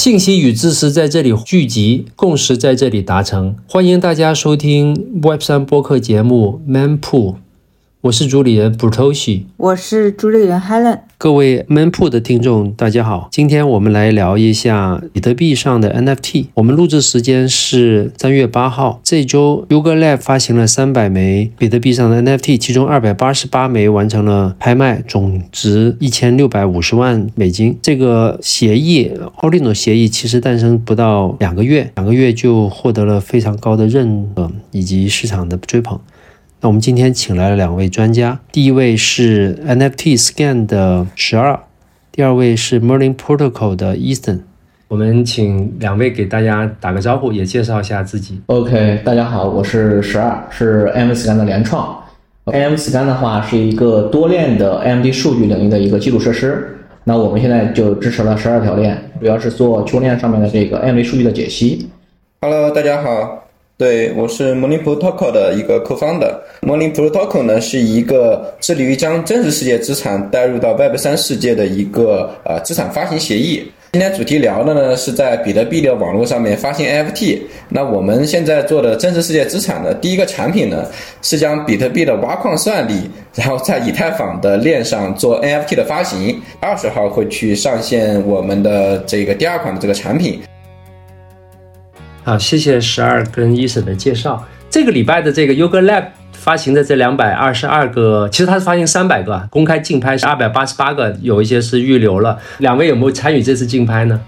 信息与知识在这里聚集，共识在这里达成。欢迎大家收听 Web 三播客节目 Manpool。我是主理人 Brutoshi，我是主理人 Helen。各位 m 铺的听众，大家好。今天我们来聊一下比特币上的 NFT。我们录制时间是三月八号。这周 Yuga Lab 发行了三百枚比特币上的 NFT，其中二百八十八枚完成了拍卖，总值一千六百五十万美金。这个协议 Ordinal 协议其实诞生不到两个月，两个月就获得了非常高的认可以及市场的追捧。那我们今天请来了两位专家，第一位是 NFT Scan 的十二，第二位是 Merlin Protocol 的 Ethan。我们请两位给大家打个招呼，也介绍一下自己。OK，大家好，我是十二，是 AM Scan 的联创。AM Scan 的话是一个多链的 AMD 数据领域的一个基础设施。那我们现在就支持了十二条链，主要是做区块链上面的这个 AMD 数据的解析。Hello，大家好。对，我是 Morning Protocol 的一个 co-founder。Morning Protocol 呢是一个致力于将真实世界资产带入到 Web 三世界的一个呃资产发行协议。今天主题聊的呢是在比特币的网络上面发行 NFT。那我们现在做的真实世界资产的第一个产品呢是将比特币的挖矿算力，然后在以太坊的链上做 NFT 的发行。二十号会去上线我们的这个第二款的这个产品。好，谢谢十二跟伊森的介绍。这个礼拜的这个 Yuga Lab 发行的这两百二十二个，其实它是发行三百个，公开竞拍是二百八十八个，有一些是预留了。两位有没有参与这次竞拍呢？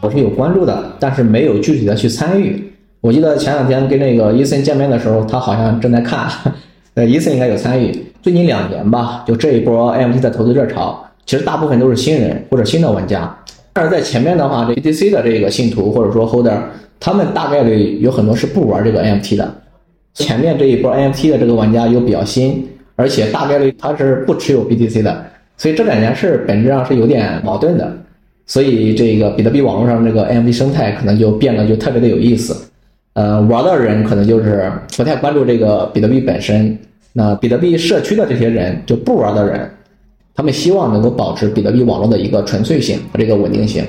我是有关注的，但是没有具体的去参与。我记得前两天跟那个伊森见面的时候，他好像正在看。呃，伊森应该有参与。最近两年吧，就这一波 NFT 的投资热潮，其实大部分都是新人或者新的玩家。但是在前面的话，这 B D C 的这个信徒或者说 Holder。他们大概率有很多是不玩这个 NFT 的，前面这一波 NFT 的这个玩家又比较新，而且大概率他是不持有 BTC 的，所以这两件事本质上是有点矛盾的，所以这个比特币网络上这个 NFT 生态可能就变得就特别的有意思，呃，玩的人可能就是不太关注这个比特币本身，那比特币社区的这些人就不玩的人，他们希望能够保持比特币网络的一个纯粹性和这个稳定性。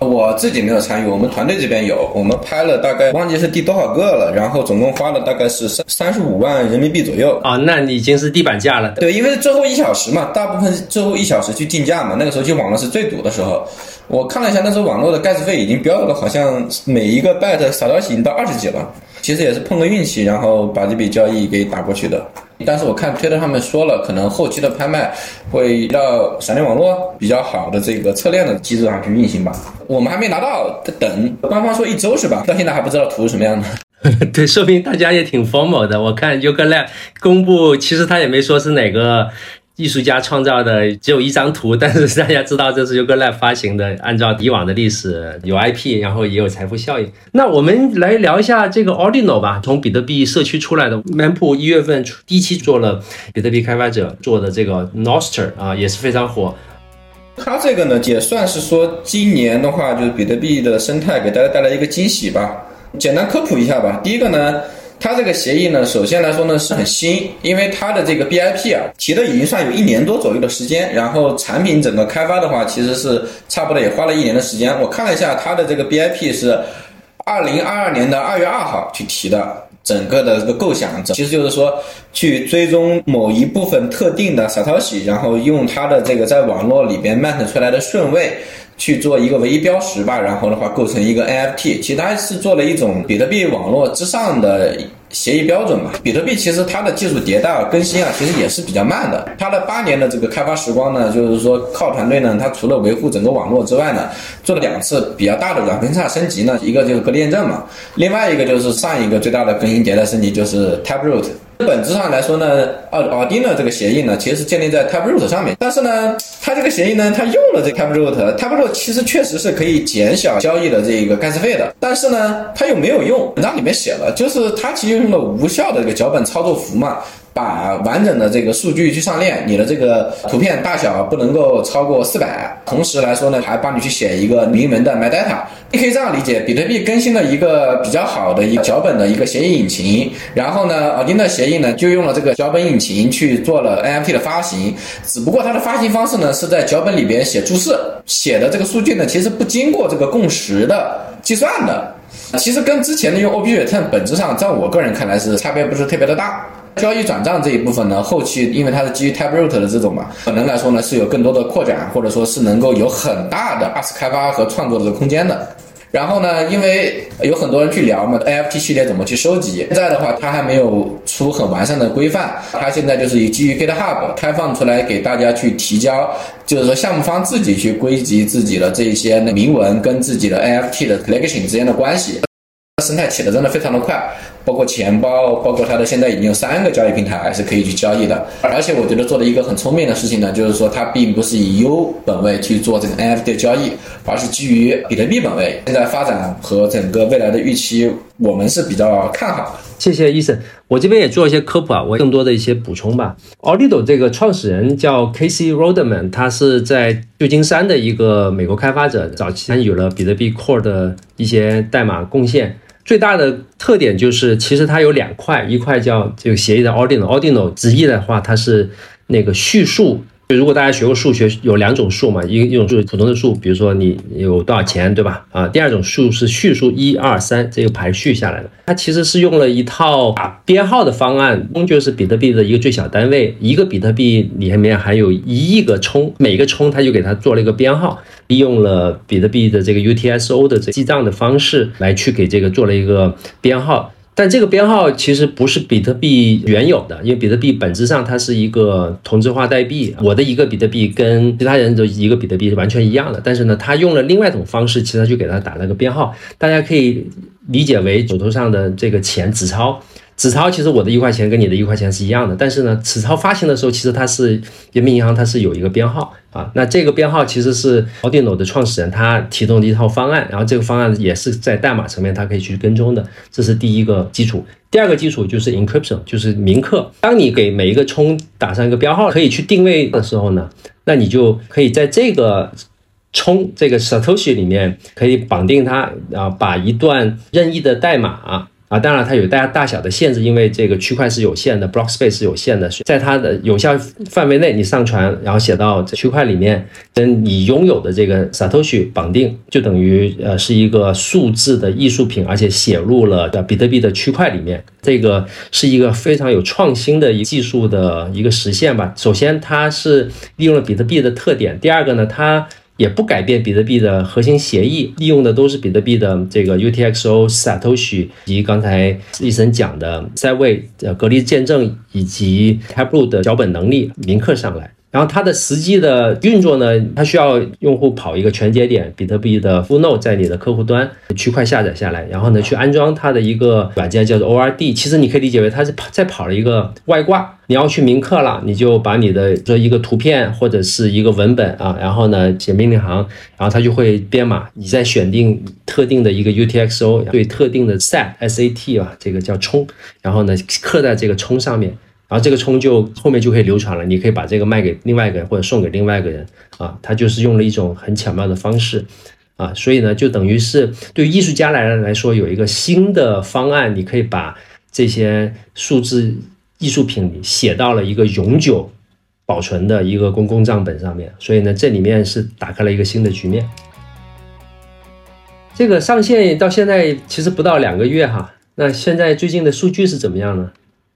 我自己没有参与，我们团队这边有，我们拍了大概忘记是第多少个了，然后总共花了大概是三三十五万人民币左右。啊，那已经是地板价了。对，因为最后一小时嘛，大部分最后一小时去竞价嘛，那个时候就网络是最堵的时候。我看了一下，那时候网络的 gas 费已经飙到了，好像每一个 byte 撒到已经到二十几了。其实也是碰个运气，然后把这笔交易给打过去的。但是我看推特上面说了，可能后期的拍卖会到闪电网络比较好的这个测链的机制上去运行吧。我们还没拿到，等官方说一周是吧？到现在还不知道图是什么样的。对，说明大家也挺疯魔的。我看 Yuga Lab 公布，其实他也没说是哪个。艺术家创造的只有一张图，但是大家知道这是 Yuga Lab 发行的。按照以往的历史，有 IP，然后也有财富效应。那我们来聊一下这个 Ordinal 吧，从比特币社区出来的 Manpool 一月份第一期做了比特币开发者做的这个 Noster 啊，也是非常火。它这个呢，也算是说今年的话，就是比特币的生态给大家带来一个惊喜吧。简单科普一下吧。第一个呢。它这个协议呢，首先来说呢是很新，因为它的这个 BIP 啊提的已经算有一年多左右的时间，然后产品整个开发的话，其实是差不多也花了一年的时间。我看了一下它的这个 BIP 是二零二二年的二月二号去提的，整个的这个构想，其实就是说去追踪某一部分特定的 Satoshi，然后用它的这个在网络里边 map 出来的顺位。去做一个唯一标识吧，然后的话构成一个 NFT，其实它是做了一种比特币网络之上的协议标准嘛。比特币其实它的技术迭代啊、更新啊，其实也是比较慢的。它的八年的这个开发时光呢，就是说靠团队呢，它除了维护整个网络之外呢，做了两次比较大的软分叉升级呢，一个就是隔离验证嘛，另外一个就是上一个最大的更新迭代升级就是 Taproot。本质上来说呢，奥奥丁的这个协议呢，其实是建立在 Taproot 上面。但是呢，它这个协议呢，它用了这 Taproot，Taproot 其实确实是可以减小交易的这个干事费的。但是呢，它又没有用。文章里面写了，就是它其实用了无效的这个脚本操作符嘛。把完整的这个数据去上链，你的这个图片大小不能够超过四百，同时来说呢，还帮你去写一个明文的 metadata。你可以这样理解，比特币更新了一个比较好的一个脚本的一个协议引擎，然后呢，奥丁的协议呢就用了这个脚本引擎去做了 NFT 的发行，只不过它的发行方式呢是在脚本里边写注释，写的这个数据呢其实不经过这个共识的计算的，其实跟之前的用 OP Return 本质上，在我个人看来是差别不是特别的大。交易转账这一部分呢，后期因为它是基于 Taproot 的这种嘛，可能来说呢是有更多的扩展，或者说是能够有很大的二次开发和创作的空间的。然后呢，因为有很多人去聊嘛，NFT 系列怎么去收集？现在的话，它还没有出很完善的规范，它现在就是以基于 GitHub 开放出来给大家去提交，就是说项目方自己去归集自己的这一些铭文跟自己的 NFT 的 collection 之间的关系。生态起的真的非常的快，包括钱包，包括它的现在已经有三个交易平台是可以去交易的。而且我觉得做的一个很聪明的事情呢，就是说它并不是以 U 本位去做这个 NFT 的交易，而是基于比特币本位。现在发展和整个未来的预期，我们是比较看好的。谢谢医生，我这边也做一些科普啊，我更多的一些补充吧。Audido 这个创始人叫 Casey Rodman，他是在旧金山的一个美国开发者，早期参与了比特币 Core 的一些代码贡献。最大的特点就是，其实它有两块，一块叫这个协议的 Ordinal，Ordinal 直译的话，它是那个叙述。如果大家学过数学，有两种数嘛，一一种数普通的数，比如说你有多少钱，对吧？啊，第二种数是序数，一二三这个排序下来的。它其实是用了一套打编号的方案，冲就是比特币的一个最小单位，一个比特币里面含有一亿个冲，每个冲它就给它做了一个编号，利用了比特币的这个 U T S O 的这记账的方式来去给这个做了一个编号。但这个编号其实不是比特币原有的，因为比特币本质上它是一个同质化代币。我的一个比特币跟其他人的一个比特币是完全一样的，但是呢，他用了另外一种方式，其实就给他打了个编号。大家可以理解为手头上的这个钱纸钞。纸钞其实我的一块钱跟你的一块钱是一样的，但是呢，纸钞发行的时候，其实它是人民银行它是有一个编号啊。那这个编号其实是 odin 的创始人他提供的一套方案，然后这个方案也是在代码层面它可以去跟踪的，这是第一个基础。第二个基础就是 encryption，就是铭刻。当你给每一个冲打上一个标号，可以去定位的时候呢，那你就可以在这个冲这个 Satoshi 里面可以绑定它啊，把一段任意的代码。啊，啊当然它有大家大小的限制，因为这个区块是有限的，block space 是有限的，在它的有效范围内，你上传，然后写到区块里面，跟你拥有的这个 Satoshi 绑定，就等于呃是一个数字的艺术品，而且写入了比特币的区块里面，这个是一个非常有创新的一技术的一个实现吧。首先，它是利用了比特币的特点；第二个呢，它。也不改变比特币的核心协议，利用的都是比特币的这个 UTXO Satoshi 以及刚才医生讲的在位呃隔离见证以及 Taproot 的脚本能力铭刻上来。然后它的实际的运作呢，它需要用户跑一个全节点比特币的 full node 在你的客户端区块下载下来，然后呢去安装它的一个软件叫做 ORD。其实你可以理解为它是跑在跑了一个外挂。你要去铭刻了，你就把你的说一个图片或者是一个文本啊，然后呢写命令行，然后它就会编码。你再选定特定的一个 UTXO 对特定的 SAT SAT 啊，这个叫冲，然后呢刻在这个冲上面。然后这个冲就后面就可以流传了，你可以把这个卖给另外一个人或者送给另外一个人啊，他就是用了一种很巧妙的方式啊，所以呢就等于是对艺术家来来说有一个新的方案，你可以把这些数字艺术品写到了一个永久保存的一个公共账本上面，所以呢这里面是打开了一个新的局面。这个上线到现在其实不到两个月哈，那现在最近的数据是怎么样呢？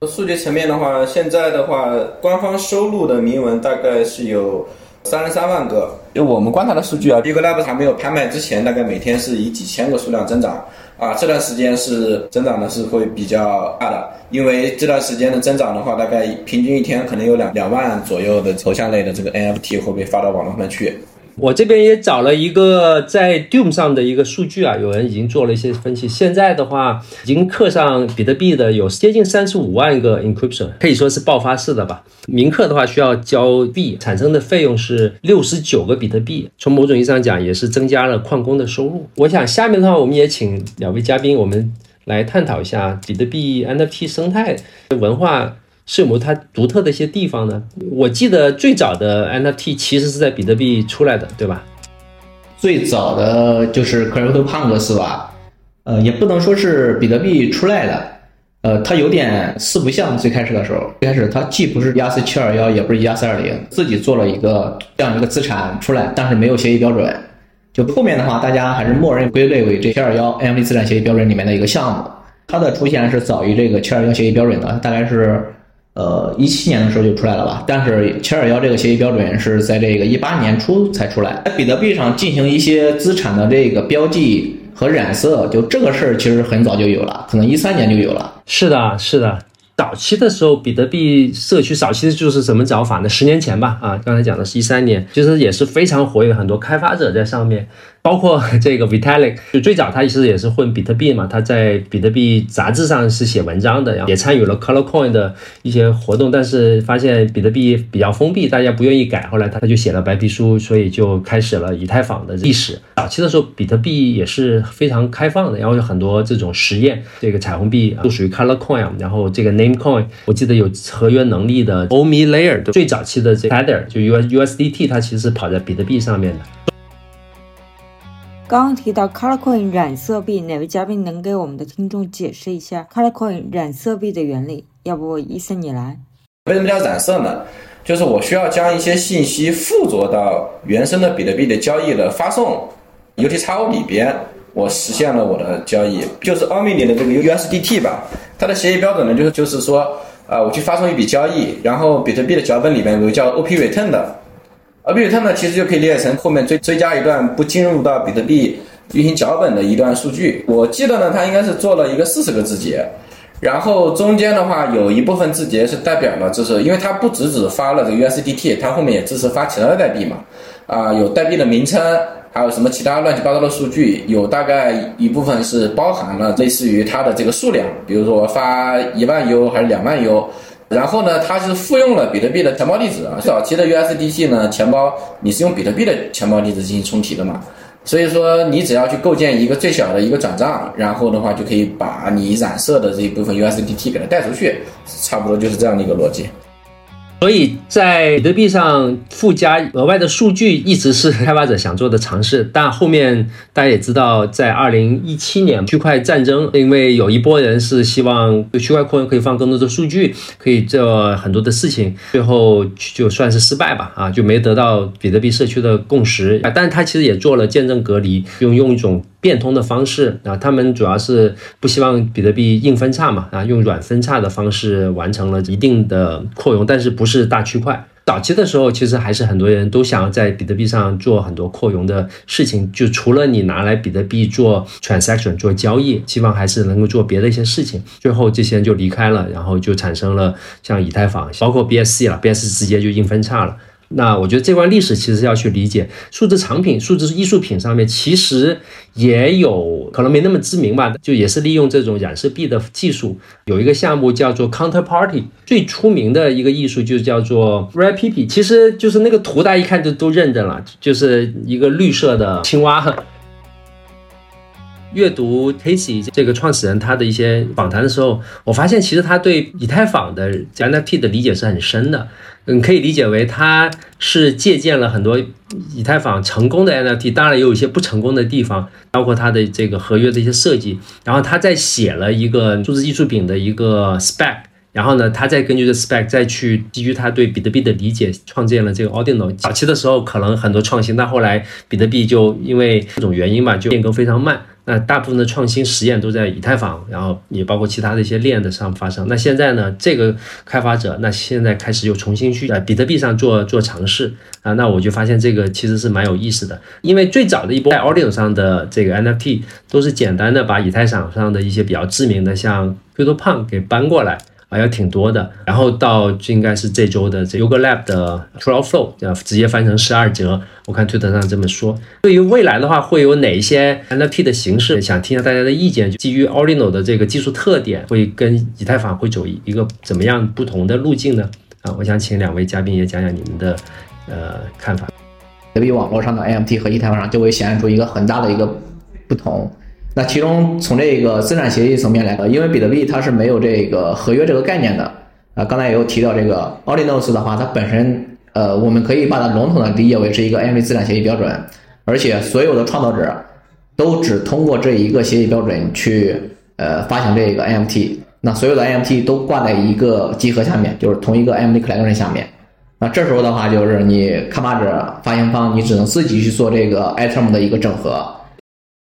数据层面的话，现在的话，官方收录的铭文大概是有三十三万个。就我们观察的数据啊，Big Lab 还没有拍卖之前，大概每天是以几千个数量增长。啊，这段时间是增长的是会比较大的，因为这段时间的增长的话，大概平均一天可能有两两万左右的头像类的这个 NFT 会被发到网络上面去。我这边也找了一个在 Doom 上的一个数据啊，有人已经做了一些分析。现在的话，已经刻上比特币的有接近三十五万个 encryption，可以说是爆发式的吧。铭刻的话需要交币，产生的费用是六十九个比特币。从某种意义上讲，也是增加了矿工的收入。我想下面的话，我们也请两位嘉宾，我们来探讨一下比特币 NFT 生态文化。是有没有它独特的一些地方呢？我记得最早的 NFT 其实是在比特币出来的，对吧？最早的就是 CryptoPunks 吧？呃，也不能说是比特币出来的，呃，它有点四不像。最开始的时候，最开始它既不是 ERC 七二幺，也不是 ERC 二零，自己做了一个这样一个资产出来，但是没有协议标准。就后面的话，大家还是默认归类为这七二幺 NFT 资产协议标准里面的一个项目。它的出现是早于这个七二幺协议标准的，大概是。呃，一七年的时候就出来了吧？但是七二幺这个协议标准是在这个一八年初才出来。在比特币上进行一些资产的这个标记和染色，就这个事儿其实很早就有了，可能一三年就有了。是的，是的。早期的时候，比特币社区早期就是怎么找法呢？十年前吧，啊，刚才讲的是一三年，其实也是非常活跃，很多开发者在上面。包括 这个 Vitalik，就最早他其实也是混比特币嘛，他在比特币杂志上是写文章的，然后也参与了 Color Coin 的一些活动，但是发现比特币比较封闭，大家不愿意改，后来他他就写了白皮书，所以就开始了以太坊的历史。早期的时候，比特币也是非常开放的，然后有很多这种实验，这个彩虹币都属于 Color Coin，然后这个 Name Coin，我记得有合约能力的 Omi Layer，最早期的这 Tether 就 U S U S D T，它其实是跑在比特币上面的。刚刚提到 Colorcoin 染色币，哪位嘉宾能给我们的听众解释一下 Colorcoin 染色币的原理？要不伊森你来？为什么叫染色呢？就是我需要将一些信息附着到原生的比特币的交易的发送 UTXO 里边，我实现了我的交易。就是奥米里的这个 USDT 吧，它的协议标准呢，就是就是说，啊，我去发送一笔交易，然后比特币的脚本里面有个叫 OP Return 的。而比特呢，其实就可以理解成后面追追加一段不进入到比特币运行脚本的一段数据。我记得呢，它应该是做了一个四十个字节，然后中间的话有一部分字节是代表了，就是因为它不只只发了这个 USDT，它后面也支持发其他的代币嘛。啊，有代币的名称，还有什么其他乱七八糟的数据，有大概一部分是包含了类似于它的这个数量，比如说发一万 U 还是两万 U。然后呢，它是复用了比特币的钱包地址啊。早期的 USDT 呢，钱包你是用比特币的钱包地址进行充提的嘛？所以说，你只要去构建一个最小的一个转账，然后的话就可以把你染色的这一部分 USDT 给它带出去，差不多就是这样的一个逻辑。所以在比特币上附加额外的数据，一直是开发者想做的尝试。但后面大家也知道，在二零一七年区块战争，因为有一波人是希望区块扩容可以放更多的数据，可以做很多的事情，最后就算是失败吧，啊，就没得到比特币社区的共识。但是他其实也做了见证隔离，用用一种。变通的方式啊，他们主要是不希望比特币硬分叉嘛啊，用软分叉的方式完成了一定的扩容，但是不是大区块。早期的时候，其实还是很多人都想要在比特币上做很多扩容的事情，就除了你拿来比特币做 transaction 做交易，希望还是能够做别的一些事情。最后这些人就离开了，然后就产生了像以太坊，包括 BSC 了，BSC 直接就硬分叉了。那我觉得这段历史其实要去理解，数字藏品、数字艺术品上面其实也有可能没那么知名吧，就也是利用这种染色币的技术，有一个项目叫做 Counterparty，最出名的一个艺术就叫做 Red Pipi，其实就是那个图大家一看就都认得了，就是一个绿色的青蛙。阅读 Tasty 这个创始人他的一些访谈的时候，我发现其实他对以太坊的 NFT 的理解是很深的。嗯，可以理解为他是借鉴了很多以太坊成功的 NFT，当然也有一些不成功的地方，包括他的这个合约的一些设计。然后他再写了一个数字艺术品的一个 spec，然后呢，他再根据这 spec 再去基于他对比特币的理解，创建了这个 Ordinal。早期的时候可能很多创新，但后来比特币就因为各种原因吧，就变更非常慢。那大部分的创新实验都在以太坊，然后也包括其他的一些链的上发生。那现在呢，这个开发者那现在开始又重新去在比特币上做做尝试啊，那我就发现这个其实是蛮有意思的。因为最早的一波在 Audio 上的这个 NFT 都是简单的把以太坊上的一些比较知名的像 CryptoPunk 给搬过来。还，要挺多的，然后到应该是这周的这 Yoga Lab 的 t r l Flow，要直接翻成十二折。我看推特上这么说。对于未来的话，会有哪一些 NFT 的形式？想听一下大家的意见。基于 o r i n o 的这个技术特点，会跟以太坊会走一个怎么样不同的路径呢？啊，我想请两位嘉宾也讲讲你们的呃看法。比特币网络上的 NFT 和以太坊上就会显现出一个很大的一个不同。那其中从这个资产协议层面来说，因为比特币它是没有这个合约这个概念的，啊，刚才也有提到这个 Ordinals 的话，它本身呃，我们可以把它笼统的理解为是一个 AMD 资产协议标准，而且所有的创造者都只通过这一个协议标准去呃发行这个 NFT，那所有的 NFT 都挂在一个集合下面，就是同一个 AMD Collection 下面。那这时候的话，就是你开发者、发行方，你只能自己去做这个 item 的一个整合。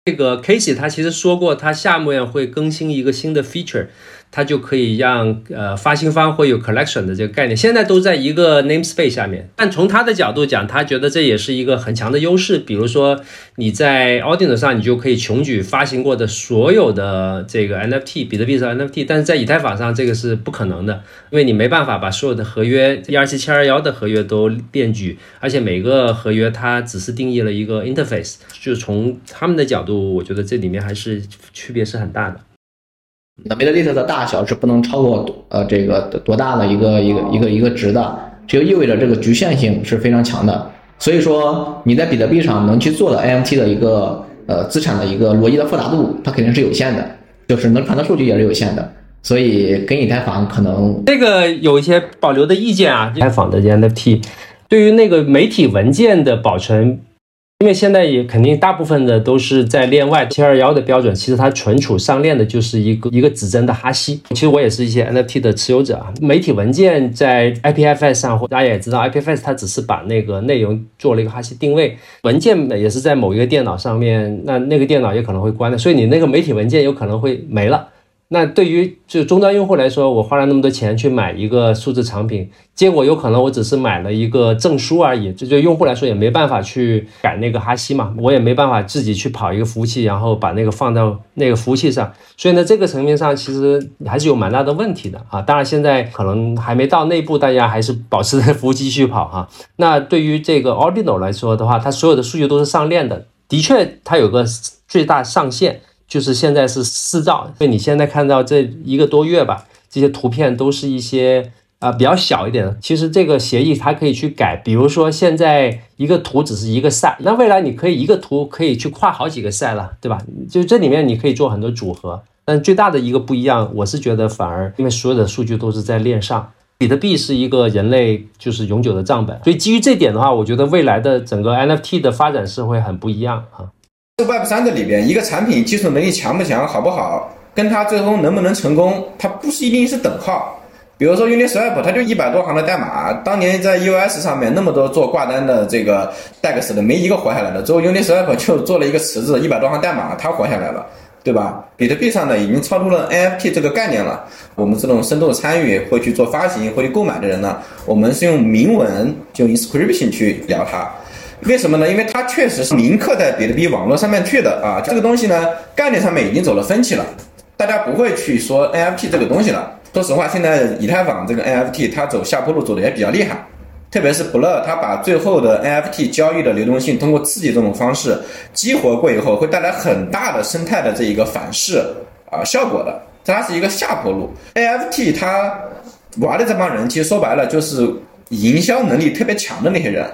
这个 Casey 他其实说过，他下面会更新一个新的 feature。它就可以让呃发行方会有 collection 的这个概念，现在都在一个 namespace 下面。但从他的角度讲，他觉得这也是一个很强的优势。比如说你在 Ordinal 上，你就可以穷举发行过的所有的这个 NFT，比特币上 NFT，但是在以太坊上这个是不可能的，因为你没办法把所有的合约一二七七二幺的合约都列举，而且每个合约它只是定义了一个 interface。就从他们的角度，我觉得这里面还是区别是很大的。那 Metalist 的大小是不能超过呃这个多大的一个一个一个一个值的，这就意味着这个局限性是非常强的。所以说你在比特币上能去做的 AMT 的一个呃资产的一个逻辑的复杂度，它肯定是有限的，就是能传的数据也是有限的。所以跟以太坊可能这个有一些保留的意见啊，以太坊的 NFT 对于那个媒体文件的保存。因为现在也肯定大部分的都是在链外七二幺的标准，其实它存储上链的就是一个一个指针的哈希。其实我也是一些 NFT 的持有者啊。媒体文件在 IPFS 上，大家也知道，IPFS 它只是把那个内容做了一个哈希定位，文件也是在某一个电脑上面，那那个电脑也可能会关的，所以你那个媒体文件有可能会没了。那对于就终端用户来说，我花了那么多钱去买一个数字产品，结果有可能我只是买了一个证书而已。这对用户来说也没办法去改那个哈希嘛，我也没办法自己去跑一个服务器，然后把那个放到那个服务器上。所以呢，这个层面上其实还是有蛮大的问题的啊。当然现在可能还没到内部，大家还是保持在 服务器继续跑哈。那对于这个 Ordinal 来说的话，它所有的数据都是上链的，的确它有个最大上限。就是现在是四兆，所以你现在看到这一个多月吧，这些图片都是一些啊比较小一点的。其实这个协议它可以去改，比如说现在一个图只是一个赛，那未来你可以一个图可以去跨好几个赛了，对吧？就这里面你可以做很多组合，但最大的一个不一样，我是觉得反而因为所有的数据都是在链上，比特币是一个人类就是永久的账本，所以基于这点的话，我觉得未来的整个 NFT 的发展是会很不一样啊。Web 三的里边，一个产品技术能力强不强、好不好，跟它最终能不能成功，它不是一定是等号。比如说 Uniswap，它就一百多行的代码，当年在 US 上面那么多做挂单的这个 DEX 的，没一个活下来的。最后 Uniswap 就做了一个池子，一百多行代码，它活下来了，对吧？比特币上呢，已经超出了 NFT 这个概念了。我们这种深度参与、会去做发行、会去购买的人呢，我们是用明文就 inscription 去聊它。为什么呢？因为它确实是铭刻在比特币网络上面去的啊，这个东西呢，概念上面已经走了分歧了，大家不会去说 NFT 这个东西了。说实话，现在以太坊这个 NFT 它走下坡路走的也比较厉害，特别是 Blur 它把最后的 NFT 交易的流动性通过刺激这种方式激活过以后，会带来很大的生态的这一个反噬啊效果的，它是一个下坡路。NFT 它玩的这帮人，其实说白了就是营销能力特别强的那些人。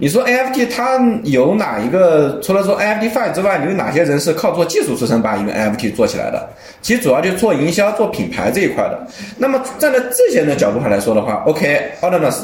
你说 NFT 它有哪一个？除了说 NFT Five 之外，你有哪些人是靠做技术出身把一个 NFT 做起来的？其实主要就做营销、做品牌这一块的。那么站在这些人的角度上来说的话，OK，Ordinals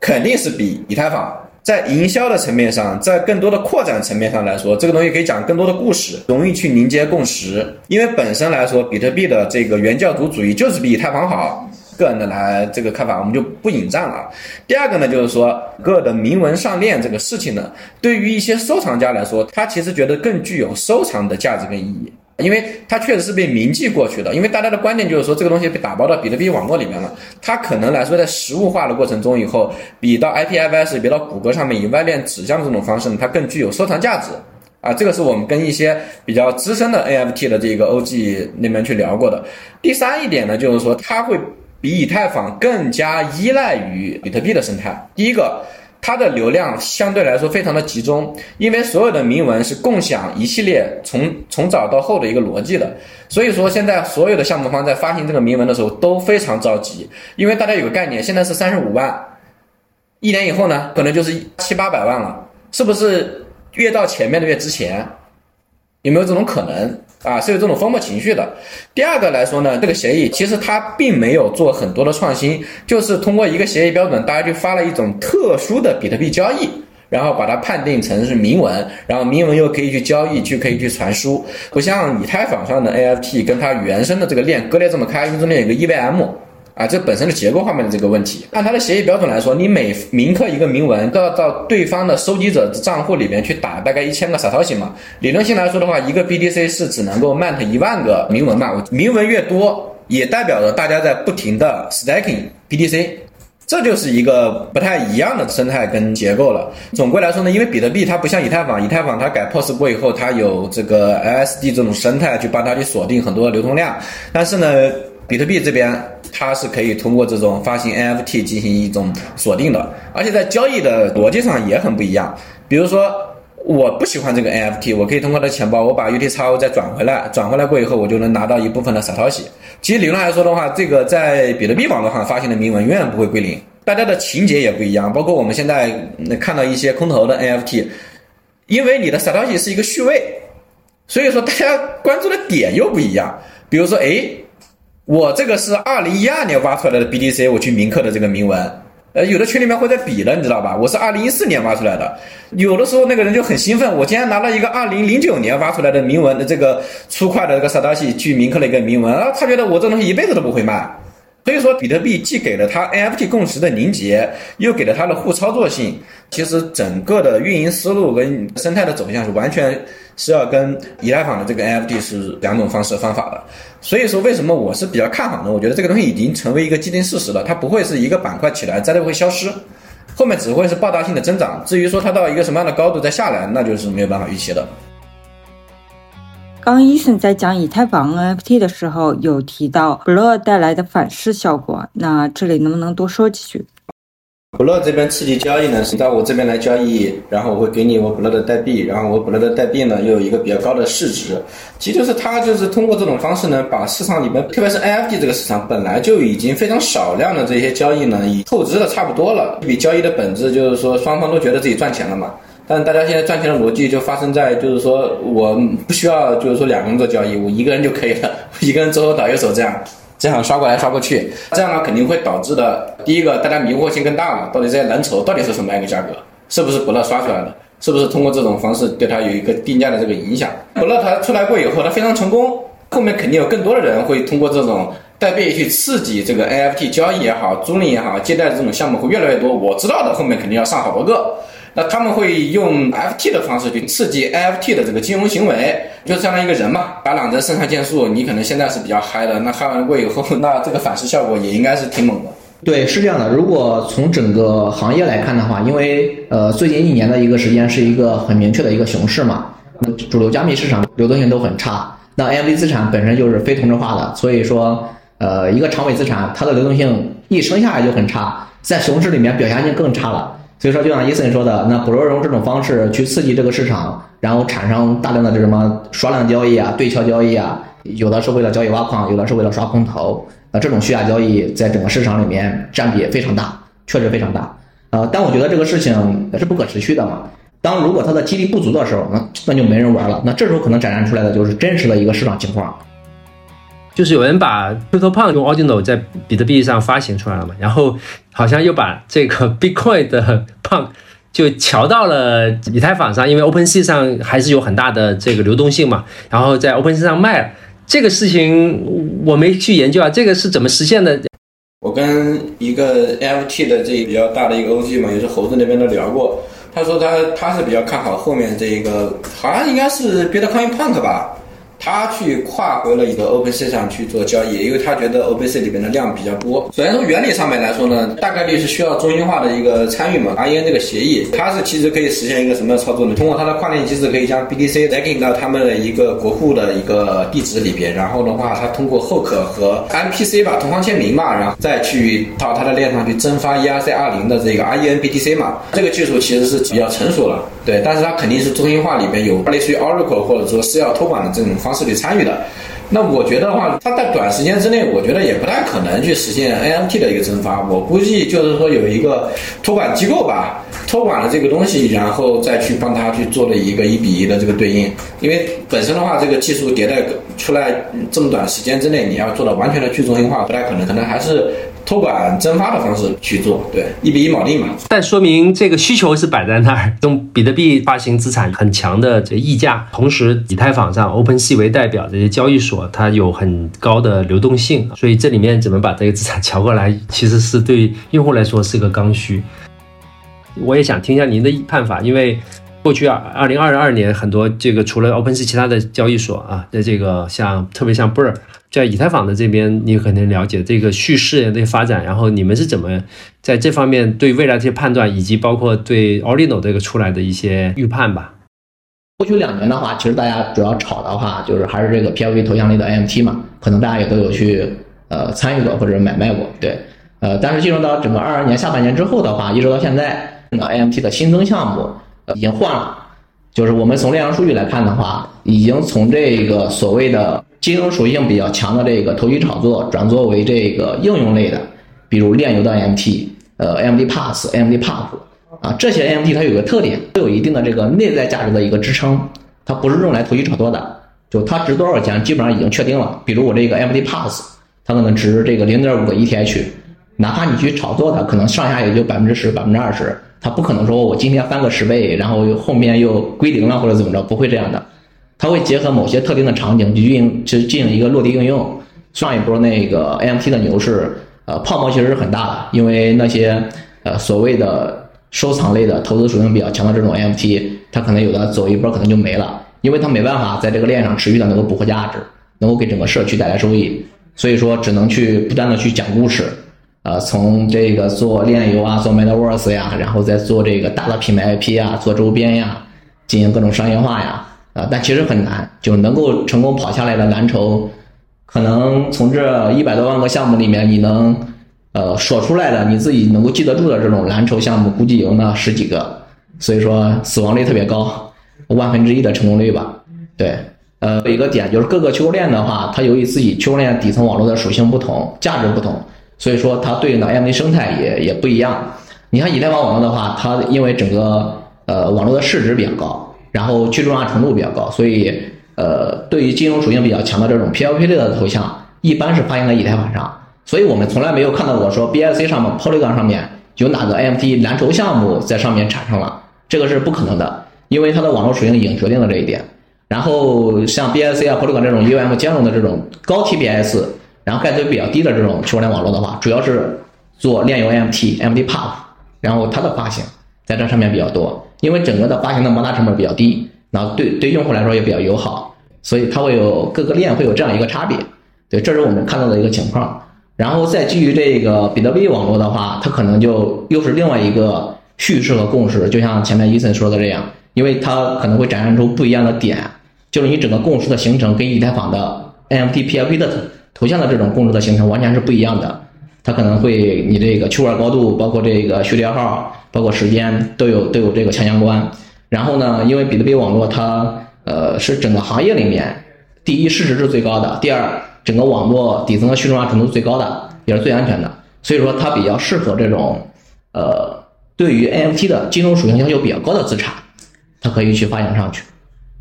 肯定是比以太坊在营销的层面上，在更多的扩展层面上来说，这个东西可以讲更多的故事，容易去凝结共识。因为本身来说，比特币的这个原教旨主义就是比以太坊好。个人的来这个看法，我们就不引战了。第二个呢，就是说个的铭文上链这个事情呢，对于一些收藏家来说，他其实觉得更具有收藏的价值跟意义，因为它确实是被铭记过去的。因为大家的观念就是说，这个东西被打包到比特币网络里面了，它可能来说在实物化的过程中以后，比到 IPFS，比到谷歌上面以外链指向的这种方式呢，它更具有收藏价值。啊，这个是我们跟一些比较资深的 NFT 的这个 OG 那边去聊过的。第三一点呢，就是说它会。比以太坊更加依赖于比特币的生态。第一个，它的流量相对来说非常的集中，因为所有的铭文是共享一系列从从早到后的一个逻辑的。所以说，现在所有的项目方在发行这个铭文的时候都非常着急，因为大家有个概念，现在是三十五万，一年以后呢，可能就是七八百万了，是不是越到前面的越值钱？有没有这种可能啊？是有这种风暴情绪的。第二个来说呢，这个协议其实它并没有做很多的创新，就是通过一个协议标准，大家就发了一种特殊的比特币交易。然后把它判定成是明文，然后明文又可以去交易，去可以去传输，不像以太坊上的 A F T 跟它原生的这个链割裂这么开，因为中间有个 EVM，啊，这本身的结构方面的这个问题。按它的协议标准来说，你每铭刻一个铭文，都要到对方的收集者账户里面去打大概一千个傻 s 西嘛。理论性来说的话，一个 BTC 是只能够 mint 一万个铭文嘛。铭文越多，也代表着大家在不停的 stacking BTC。这就是一个不太一样的生态跟结构了。总归来说呢，因为比特币它不像以太坊，以太坊它改 POS 过以后，它有这个 LSD 这种生态去帮它去锁定很多流通量。但是呢，比特币这边它是可以通过这种发行 NFT 进行一种锁定的，而且在交易的逻辑上也很不一样。比如说，我不喜欢这个 NFT，我可以通过它钱包，我把 UTXO 再转回来，转回来过以后，我就能拿到一部分的 Satoshi。其实理论来说的话，这个在比特币网络上发行的铭文永远不会归零，大家的情节也不一样。包括我们现在看到一些空投的 NFT，因为你的扫淘洗是一个序位，所以说大家关注的点又不一样。比如说，哎，我这个是二零一二年挖出来的 BTC，我去铭刻的这个铭文。呃，有的群里面会在比了，你知道吧？我是二零一四年挖出来的，有的时候那个人就很兴奋，我竟然拿了一个二零零九年挖出来的铭文的这个粗块的这个萨达西去铭刻了一个铭文啊，他觉得我这东西一辈子都不会卖。所以说，比特币既给了它 NFT 共识的凝结，又给了它的互操作性。其实整个的运营思路跟生态的走向是完全是要跟以太坊的这个 NFT 是两种方式方法的。所以说，为什么我是比较看好呢？我觉得这个东西已经成为一个既定事实了，它不会是一个板块起来再就会消失，后面只会是爆炸性的增长。至于说它到一个什么样的高度再下来，那就是没有办法预期的。刚医生在讲以太坊 NFT 的时候，有提到 Blur 带来的反噬效果，那这里能不能多说几句？不乐这边刺激交易呢，是到我这边来交易，然后我会给你我不乐的代币，然后我不乐的代币呢又有一个比较高的市值。其实就是它就是通过这种方式呢，把市场里面，特别是 NFT 这个市场本来就已经非常少量的这些交易呢，已透支的差不多了。一笔交易的本质就是说双方都觉得自己赚钱了嘛。但大家现在赚钱的逻辑就发生在就是说我不需要就是说两个人做交易，我一个人就可以了，一个人左手倒右手这样。这样刷过来刷过去，这样呢肯定会导致的。第一个，大家迷惑性更大了，到底这些蓝筹到底是什么样一个价格？是不是不乐刷出来的？是不是通过这种方式对它有一个定价的这个影响？不乐它出来过以后，它非常成功，后面肯定有更多的人会通过这种代币去刺激这个 NFT 交易也好，租赁也好，借贷的这种项目会越来越多。我知道的后面肯定要上好多个。那他们会用 FT 的方式去刺激 NFT 的这个金融行为，就相当于一个人嘛，打两针肾上腺素，你可能现在是比较嗨的，那嗨完过以后，那这个反噬效果也应该是挺猛的。对，是这样的。如果从整个行业来看的话，因为呃最近一年的一个时间是一个很明确的一个熊市嘛，主流加密市场流动性都很差，那 NFT 资产本身就是非同质化的，所以说呃一个长尾资产它的流动性一生下来就很差，在熊市里面表现性更差了。所以说，就像伊森说的，那不如用这种方式去刺激这个市场，然后产生大量的这什么刷量交易啊、对敲交易啊，有的是为了交易挖矿，有的是为了刷空头，呃，这种虚假交易在整个市场里面占比非常大，确实非常大。呃，但我觉得这个事情是不可持续的嘛。当如果它的激励不足的时候，那那就没人玩了。那这时候可能展现出来的就是真实的一个市场情况。就是有人把 CryptoPunk 用 Audino 在比特币上发行出来了嘛，然后好像又把这个 Bitcoin 的 Punk 就桥到了以太坊上，因为 OpenSea 上还是有很大的这个流动性嘛，然后在 OpenSea 上卖了这个事情我没去研究啊，这个是怎么实现的？我跟一个 NFT 的这比较大的一个 OG 嘛，也是猴子那边都聊过，他说他他是比较看好后面这一个，好像应该是 Bitcoin Punk 吧。他去跨回了一个 OpenSea 上去做交易，因为他觉得 OpenSea 里面的量比较多。首先从原理上面来说呢，大概率是需要中心化的一个参与嘛。REN 这个协议，它是其实可以实现一个什么操作呢？通过它的跨链机制，可以将 BTC staking 到他们的一个国库的一个地址里边，然后的话，它通过 Hook 和 MPC 吧，同行签名嘛，然后再去到它的链上去增发 ERC20 的这个 REN BTC 嘛。这个技术其实是比较成熟了，对，但是它肯定是中心化里边有类似于 Oracle 或者说私钥托管的这种。方式是你参与的，那我觉得的话，它在短时间之内，我觉得也不太可能去实现 NFT 的一个蒸发。我估计就是说有一个托管机构吧，托管了这个东西，然后再去帮他去做了一个一比一的这个对应。因为本身的话，这个技术迭代出来这么短时间之内，你要做到完全的去中心化，不太可能，可能还是。托管蒸发的方式去做，对一比一锚定嘛。但说明这个需求是摆在那儿，用比特币发行资产很强的这溢价，同时以太坊上 OpenSea 为代表这些交易所，它有很高的流动性，所以这里面怎么把这个资产调过来，其实是对用户来说是个刚需。我也想听一下您的看法，因为过去二二零二二年很多这个除了 OpenSea 其他的交易所啊，在这个像特别像 b i r 在以太坊的这边，你可能了解这个叙事的发展，然后你们是怎么在这方面对未来这些判断，以及包括对 Ordinal 这个出来的一些预判吧？过去两年的话，其实大家主要炒的话，就是还是这个 PLV 头像类的 AMT 嘛，可能大家也都有去呃参与过或者买卖过，对，呃，但是进入到整个二二年下半年之后的话，一直到现在，那 AMT 的新增项目已经换了，就是我们从链上数据来看的话，已经从这个所谓的金融属性比较强的这个投机炒作，转作为这个应用类的，比如炼油的 MT，呃，MD Pass、MD Pump，啊，这些 MT 它有个特点，都有一定的这个内在价值的一个支撑，它不是用来投机炒作的，就它值多少钱，基本上已经确定了。比如我这个 MD Pass，它可能值这个零点五个 ETH，哪怕你去炒作它，可能上下也就百分之十、百分之二十，它不可能说我今天翻个十倍，然后后面又归零了或者怎么着，不会这样的。它会结合某些特定的场景去运行，去进行一个落地应用。上一波那个 AMT 的牛市，呃，泡沫其实是很大的，因为那些呃所谓的收藏类的、投资属性比较强的这种 AMT，它可能有的走一波可能就没了，因为它没办法在这个链上持续的能够捕获价值，能够给整个社区带来收益，所以说只能去不断的去讲故事，呃，从这个做炼油啊，做 Metaverse 呀，然后再做这个大的品牌 IP 啊，做周边呀，进行各种商业化呀。啊，但其实很难，就能够成功跑下来的蓝筹，可能从这一百多万个项目里面，你能呃说出来的，你自己能够记得住的这种蓝筹项目，估计有那十几个，所以说死亡率特别高，万分之一的成功率吧。对，呃，有一个点就是各个区块链的话，它由于自己区块链底层网络的属性不同，价值不同，所以说它对应的 M V 生态也也不一样。你像以太坊网络的话，它因为整个呃网络的市值比较高。然后去中心化程度比较高，所以呃，对于金融属性比较强的这种 PLP 类的头像，一般是发行在以太坊上。所以我们从来没有看到过说 BSC 上面 Polygon 上面有哪个 NFT 蓝筹项目在上面产生了，这个是不可能的，因为它的网络属性已经决定了这一点。然后像 BSC 啊 Polygon 这种 UM 兼容的这种高 TPS，然后盖率比较低的这种区块链网络的话，主要是做链游 MT、MD Pump，然后它的发行在这上面比较多。因为整个的发行的摩擦成本比较低，然后对对用户来说也比较友好，所以它会有各个链会有这样一个差别。对，这是我们看到的一个情况。然后再基于这个比特币网络的话，它可能就又是另外一个叙事和共识。就像前面伊森说的这样，因为它可能会展现出不一样的点，就是你整个共识的形成跟以太坊的 NFT PLP 的头像的这种共识的形成完全是不一样的。它可能会你这个区块高度，包括这个序列号。包括时间都有都有这个强相关，然后呢，因为比特币网络它呃是整个行业里面第一市值是最高的，第二整个网络底层的去中化程度最高的，也是最安全的，所以说它比较适合这种呃对于 NFT 的金融属性要求比较高的资产，它可以去发行上去。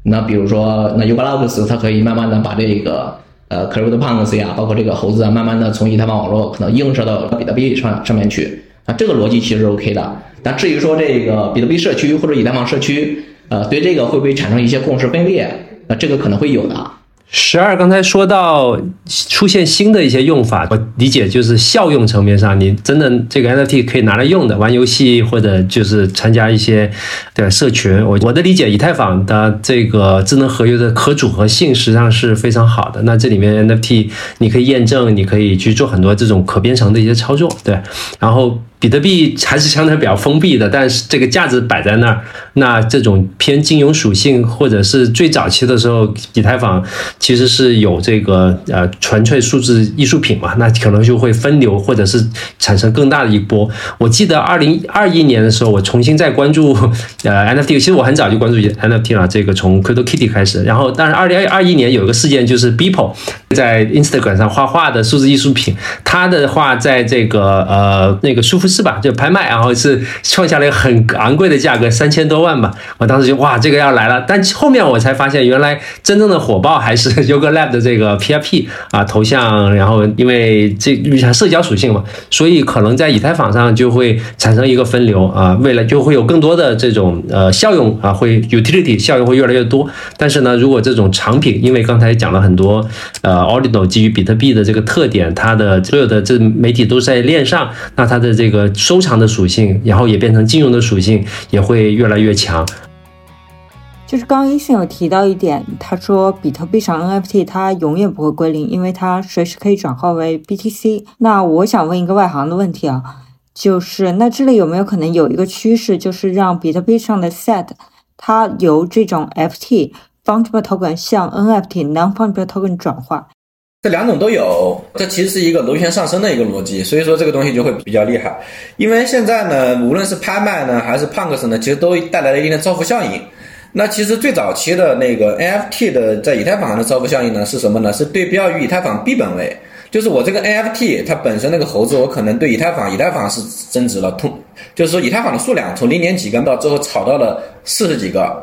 那比如说那 Ugalax 它可以慢慢的把这个呃 CryptoPunks 呀，包括这个猴子啊，慢慢的从以太坊网络可能映射到比特币上上面去，啊这个逻辑其实是 OK 的。但至于说这个比特币社区或者以太坊社区，呃，对这个会不会产生一些共识分裂？那这个可能会有的。十二刚才说到出现新的一些用法，我理解就是效用层面上，你真的这个 NFT 可以拿来用的，玩游戏或者就是参加一些对吧社群。我我的理解，以太坊的这个智能合约的可组合性实际上是非常好的。那这里面 NFT 你可以验证，你可以去做很多这种可编程的一些操作，对，然后。比特币还是相对比较封闭的，但是这个价值摆在那儿，那这种偏金融属性，或者是最早期的时候，以太坊其实是有这个呃纯粹数字艺术品嘛，那可能就会分流，或者是产生更大的一波。我记得二零二一年的时候，我重新再关注呃 NFT，其实我很早就关注 NFT 了，这个从 Crypto Kitty 开始，然后但是二零二一年有一个事件，就是 Beeple 在 Instagram 上画画的数字艺术品，他的画在这个呃那个舒服。是吧？就拍卖，然后是创下了一个很昂贵的价格，三千多万吧。我当时就哇，这个要来了。但后面我才发现，原来真正的火爆还是 Yoga Lab 的这个 PRP 啊头像。然后因为这像社交属性嘛，所以可能在以太坊上就会产生一个分流啊，未来就会有更多的这种呃效用啊，会 utility 效用会越来越多。但是呢，如果这种产品，因为刚才讲了很多呃 Ordinal 基于比特币的这个特点，它的所有的这媒体都在链上，那它的这个。个收藏的属性，然后也变成金融的属性，也会越来越强。就是刚刚医生有提到一点，他说比特币上 NFT 它永远不会归零，因为它随时可以转化为 BTC。那我想问一个外行的问题啊，就是那这里有没有可能有一个趋势，就是让比特币上的 SET 它由这种 FT fungible token 向 NFT non fungible token 转化？这两种都有，这其实是一个螺旋上升的一个逻辑，所以说这个东西就会比较厉害。因为现在呢，无论是拍卖呢，还是 Punks 呢，其实都带来了一定的造富效应。那其实最早期的那个 NFT 的在以太坊上的造富效应呢，是什么呢？是对标于以太坊 B 本位，就是我这个 NFT 它本身那个猴子，我可能对以太坊，以太坊是增值了，通就是说以太坊的数量从零点几个到最后炒到了四十几个，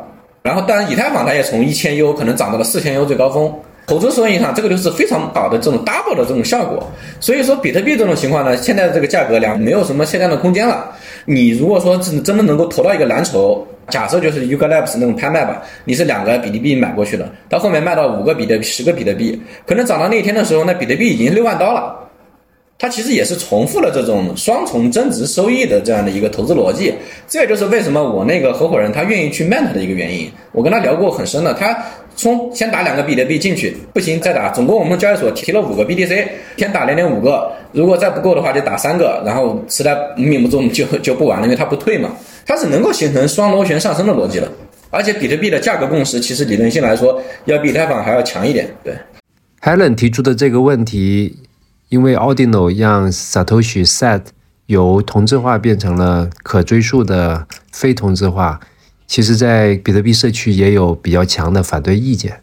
然后当然以太坊它也从一千 U 可能涨到了四千 U 最高峰。投资收益上，这个就是非常好的这种 double 的这种效果。所以说，比特币这种情况呢，现在的这个价格量没有什么下降的空间了。你如果说真真的能够投到一个蓝筹，假设就是 u g a Labs 那种拍卖吧，你是两个比特币买过去的，到后面卖到五个比特币、十个比特币，可能涨到那一天的时候，那比特币已经六万刀了。它其实也是重复了这种双重增值收益的这样的一个投资逻辑。这也就是为什么我那个合伙人他愿意去 Mint 的一个原因。我跟他聊过很深的，他。冲，先打两个比特币进去，不行再打。总共我们交易所提了五个 BTC，先打零点五个，如果再不够的话就打三个，然后实在命不中就就不玩了，因为它不退嘛。它是能够形成双螺旋上升的逻辑的，而且比特币的价格共识其实理论性来说要比以太坊还要强一点。对，Helen 提出的这个问题，因为 Ordinal 让 Satoshi Set 由同质化变成了可追溯的非同质化。其实，在比特币社区也有比较强的反对意见。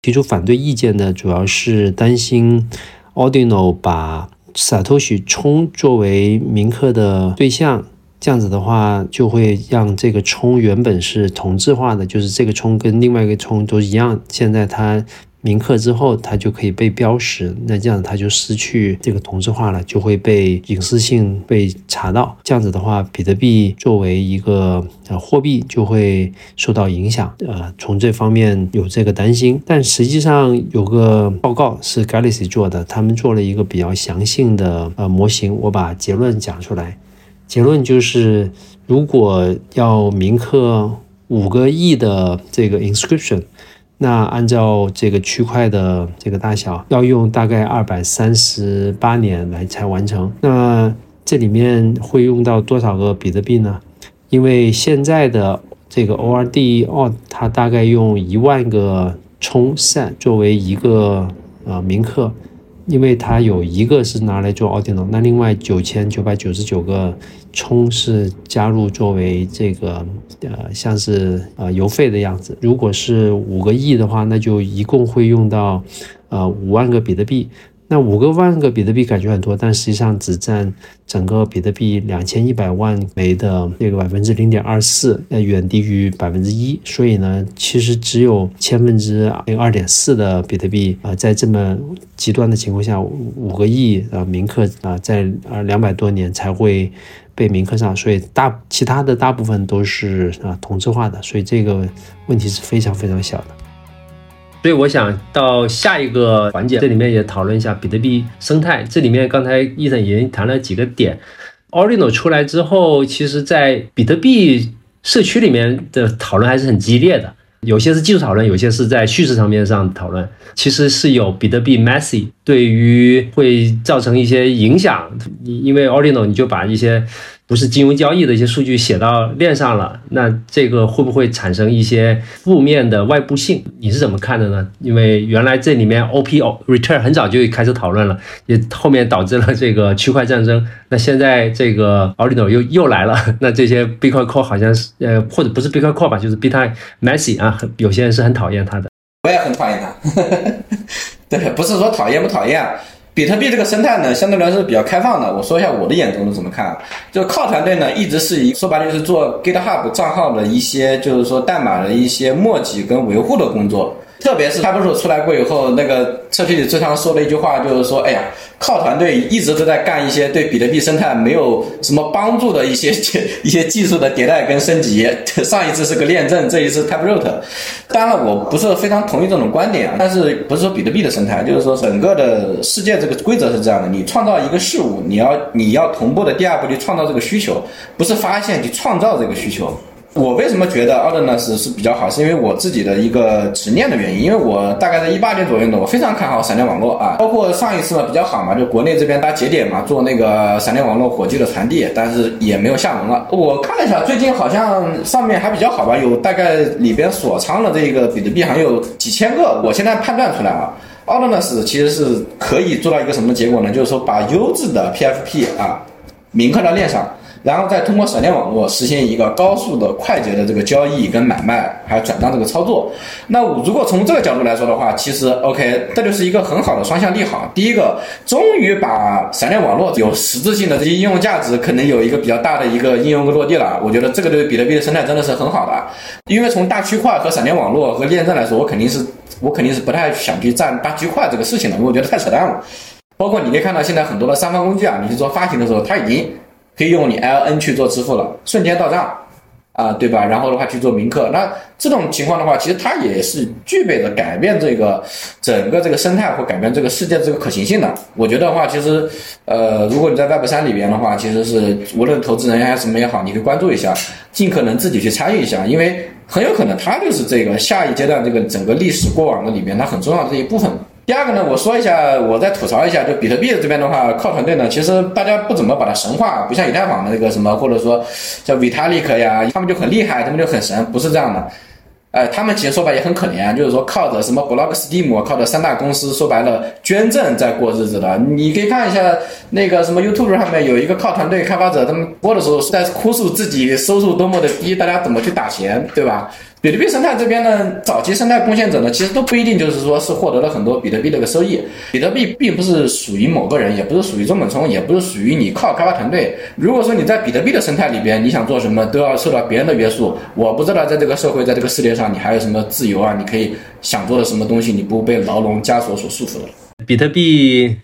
提出反对意见的主要是担心 a r d i n o 把 Satoshi 冲作为铭刻的对象，这样子的话就会让这个冲原本是同质化的，就是这个冲跟另外一个冲都一样。现在它。铭刻之后，它就可以被标识，那这样它就失去这个同质化了，就会被隐私性被查到。这样子的话，比特币作为一个呃货币就会受到影响。呃，从这方面有这个担心。但实际上有个报告是 Galaxy 做的，他们做了一个比较详细的呃模型。我把结论讲出来，结论就是如果要铭刻五个亿的这个 inscription。那按照这个区块的这个大小，要用大概二百三十八年来才完成。那这里面会用到多少个比特币呢？因为现在的这个 ORD 哦，它大概用一万个充 set 作为一个呃铭刻。因为它有一个是拿来做 O D，那另外九千九百九十九个充是加入作为这个呃像是呃邮费的样子。如果是五个亿的话，那就一共会用到呃五万个比特币。那五个万个比特币感觉很多，但实际上只占整个比特币两千一百万枚的那个百分之零点二四，呃，远低于百分之一。所以呢，其实只有千分之那个二点四的比特币啊，在这么极端的情况下，五个亿啊铭刻啊，在呃两百多年才会被铭刻上。所以大其他的大部分都是啊同质化的，所以这个问题是非常非常小的。所以我想到下一个环节，这里面也讨论一下比特币生态。这里面刚才伊森已经谈了几个点。Ordinal 出来之后，其实在比特币社区里面的讨论还是很激烈的有些是技术讨论，有些是在叙事层面上讨论。其实是有比特币 messy 对于会造成一些影响，因为 Ordinal 你就把一些。不是金融交易的一些数据写到链上了，那这个会不会产生一些负面的外部性？你是怎么看的呢？因为原来这里面 OPO return 很早就开始讨论了，也后面导致了这个区块战争。那现在这个 Ordinal 又又来了，那这些 Bitcoin Core 好像是呃，或者不是 Bitcoin Core 吧，就是 Bitcoin Messy 啊，有些人是很讨厌它的。我也很讨厌它，对，不是说讨厌不讨厌。比特币这个生态呢，相对来说是比较开放的。我说一下我的眼中是怎么看。就靠团队呢，一直是一说白了就是做 GitHub 账号的一些，就是说代码的一些墨迹跟维护的工作。特别是 Hyper 出来过以后，那个社区里经常说的一句话，就是说，哎呀，靠团队一直都在干一些对比特币生态没有什么帮助的一些一些技术的迭代跟升级。上一次是个链证，这一次 Taproot。当然了，我不是非常同意这种观点啊，但是不是说比特币的生态，就是说整个的世界这个规则是这样的：你创造一个事物，你要你要同步的第二步去创造这个需求，不是发现去创造这个需求。我为什么觉得 a u d n e s 是比较好？是因为我自己的一个执念的原因。因为我大概在一八年左右呢，我非常看好闪电网络啊。包括上一次嘛比较好嘛，就国内这边搭节点嘛，做那个闪电网络火炬的传递，但是也没有下文了。我看了一下，最近好像上面还比较好吧，有大概里边锁仓的这个比特币还有几千个。我现在判断出来啊 a u d n e s 其实是可以做到一个什么结果呢？就是说把优质的 PFP 啊铭刻到链上。然后再通过闪电网络实现一个高速的、快捷的这个交易跟买卖，还有转账这个操作。那如果从这个角度来说的话，其实 OK，这就是一个很好的双向利好。第一个，终于把闪电网络有实质性的这些应用价值，可能有一个比较大的一个应用落地了。我觉得这个对比特币的生态真的是很好的。因为从大区块和闪电网络和链证来说，我肯定是我肯定是不太想去占大区块这个事情的，因为我觉得太扯淡了。包括你可以看到现在很多的三方工具啊，你去做发行的时候，它已经。可以用你 LN 去做支付了，瞬间到账，啊，对吧？然后的话去做铭刻，那这种情况的话，其实它也是具备着改变这个整个这个生态或改变这个世界这个可行性的。我觉得的话，其实，呃，如果你在 Web 三里边的话，其实是无论投资人还是什么也好，你可以关注一下，尽可能自己去参与一下，因为很有可能它就是这个下一阶段这个整个历史过往的里边它很重要的这一部分。第二个呢，我说一下，我再吐槽一下，就比特币这边的话，靠团队呢，其实大家不怎么把它神化，不像以太坊的那个什么，或者说叫 Vitalik 呀，他们就很厉害，他们就很神，不是这样的。呃，他们其实说白也很可怜，就是说靠着什么 Block Steam，靠着三大公司，说白了捐赠在过日子的。你可以看一下那个什么 YouTube 上面有一个靠团队开发者，他们播的时候是在哭诉自己收入多么的低，大家怎么去打钱，对吧？比特币生态这边呢，早期生态贡献者呢，其实都不一定就是说是获得了很多比特币的个收益。比特币并不是属于某个人，也不是属于中本聪，也不是属于你靠开发团队。如果说你在比特币的生态里边，你想做什么都要受到别人的约束。我不知道在这个社会，在这个世界上，你还有什么自由啊？你可以想做的什么东西，你不被牢笼枷锁所束缚的。比特币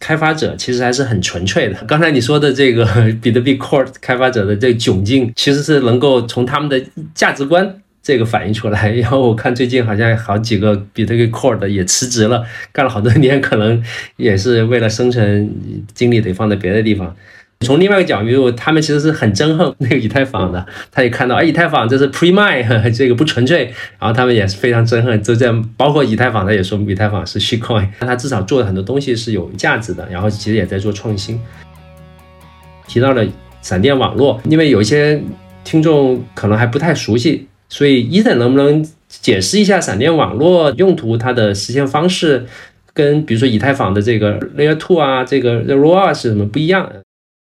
开发者其实还是很纯粹的。刚才你说的这个 比特币 Core 开发者的这窘境，其实是能够从他们的价值观。这个反映出来，然后我看最近好像好几个比特币 core 的也辞职了，干了好多年，可能也是为了生存，精力得放在别的地方。从另外一个角度，他们其实是很憎恨那个以太坊的，他也看到，哎，以太坊这是 pre mine，这个不纯粹，然后他们也是非常憎恨。就在包括以太坊，他也说以太坊是 shit coin，但他至少做的很多东西是有价值的，然后其实也在做创新。提到了闪电网络，因为有一些听众可能还不太熟悉。所以，伊森能不能解释一下闪电网络用途它的实现方式，跟比如说以太坊的这个 Layer Two 啊，这个 r o a 是什么不一样？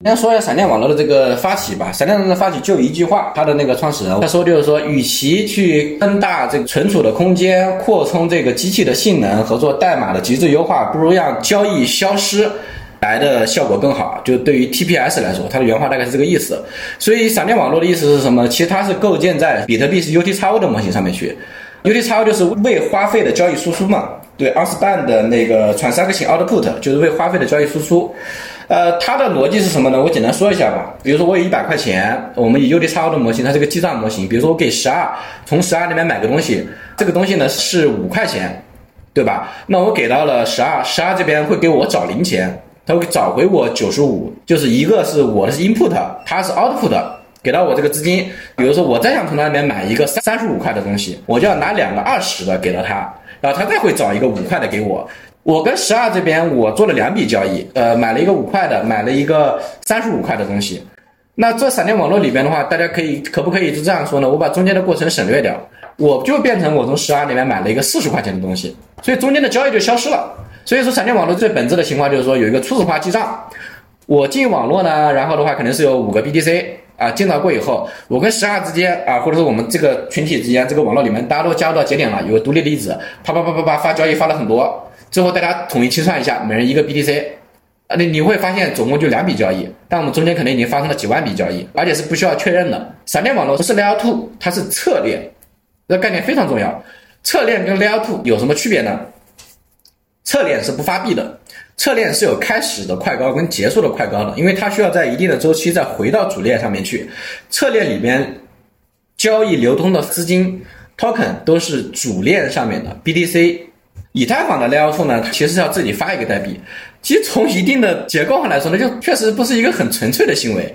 先说一下闪电网络的这个发起吧。闪电网络的发起就一句话，它的那个创始人他说就是说，与其去增大这个存储的空间、扩充这个机器的性能和做代码的极致优化，不如让交易消失。来的效果更好，就对于 TPS 来说，它的原话大概是这个意思。所以闪电网络的意思是什么？其实它是构建在比特币是 UTXO 的模型上面去。UTXO 就是未花费的交易输出嘛，对，Unspan 的那个 Transaction Output 就是未花费的交易输出。呃，它的逻辑是什么呢？我简单说一下吧。比如说我有一百块钱，我们以 UTXO 的模型，它是个记账模型。比如说我给十二，从十二里面买个东西，这个东西呢是五块钱，对吧？那我给到了十二，十二这边会给我找零钱。它会找回我九十五，就是一个是我的是 input，它是 output，给到我这个资金，比如说我再想从他那边买一个三三十五块的东西，我就要拿两个二十的给到他，然后他再会找一个五块的给我。我跟十二这边我做了两笔交易，呃，买了一个五块的，买了一个三十五块的东西。那这闪电网络里边的话，大家可以可不可以就这样说呢？我把中间的过程省略掉，我就变成我从十二里面买了一个四十块钱的东西，所以中间的交易就消失了。所以说，闪电网络最本质的情况就是说有一个初始化记账。我进网络呢，然后的话肯定是有五个 BTC 啊，进到过以后，我跟十二之间啊，或者说我们这个群体之间，这个网络里面大家都加入到节点了，有个独立粒子，啪啪啪啪啪发交易发了很多，最后大家统一清算一下，每人一个 BTC，啊，你你会发现总共就两笔交易，但我们中间可能已经发生了几万笔交易，而且是不需要确认的。闪电网络不是 Layer Two，它是侧链，这概念非常重要。侧链跟 Layer Two 有什么区别呢？侧链是不发币的。侧链是有开始的快高跟结束的快高的，因为它需要在一定的周期再回到主链上面去。侧链里边交易流通的资金 token 都是主链上面的 BTC。以太坊的 Layer Two 呢，它其实是要自己发一个代币。其实从一定的结构上来说呢，就确实不是一个很纯粹的行为。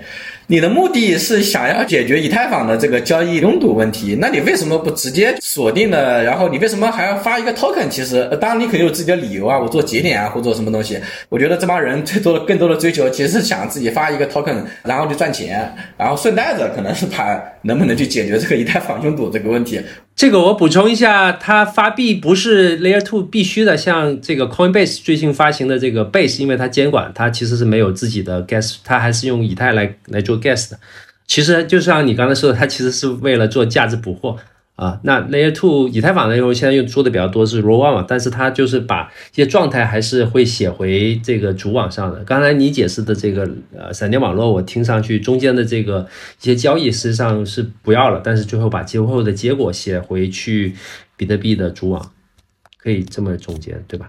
你的目的是想要解决以太坊的这个交易拥堵问题，那你为什么不直接锁定的？然后你为什么还要发一个 token？其实，当然你肯定有自己的理由啊，我做节点啊，或做什么东西。我觉得这帮人最多的、更多的追求，其实是想自己发一个 token，然后去赚钱，然后顺带着可能是把能不能去解决这个以太坊拥堵这个问题。这个我补充一下，它发币不是 Layer Two 必须的，像这个 Coinbase 最新发行的这个 Base，因为它监管，它其实是没有自己的 Gas，它还是用以太来来做 Gas 的。其实就像你刚才说的，它其实是为了做价值捕获。啊，那 Layer Two 以太坊呢？因为现在用做的比较多是 Roll One 嘛，但是它就是把一些状态还是会写回这个主网上的。刚才你解释的这个呃闪电网络，我听上去中间的这个一些交易实际上是不要了，但是最后把最后的结果写回去比特币的主网，可以这么总结对吧？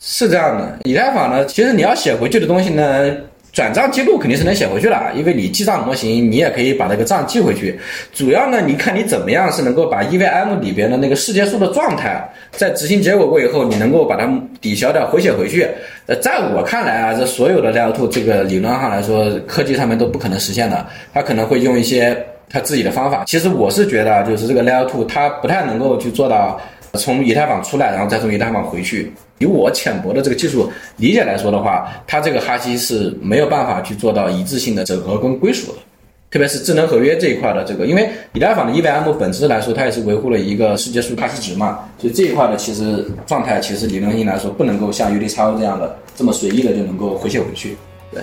是这样的，以太坊呢，其实你要写回去的东西呢。转账记录肯定是能写回去了，因为你记账模型，你也可以把那个账记回去。主要呢，你看你怎么样是能够把 EVM 里边的那个世界树的状态，在执行结果过以后，你能够把它抵消掉，回写回去。呃，在我看来啊，这所有的 Layer Two 这个理论上来说，科技上面都不可能实现的，它可能会用一些它自己的方法。其实我是觉得，就是这个 Layer Two 它不太能够去做到从以太坊出来，然后再从以太坊回去。以我浅薄的这个技术理解来说的话，它这个哈希是没有办法去做到一致性的整合跟归属的，特别是智能合约这一块的这个，因为以太坊的 EVM 本质来说，它也是维护了一个世界数哈希值嘛，所以这一块的其实状态其实理论性来说不能够像 UDXO 这样的这么随意的就能够回写回去。对，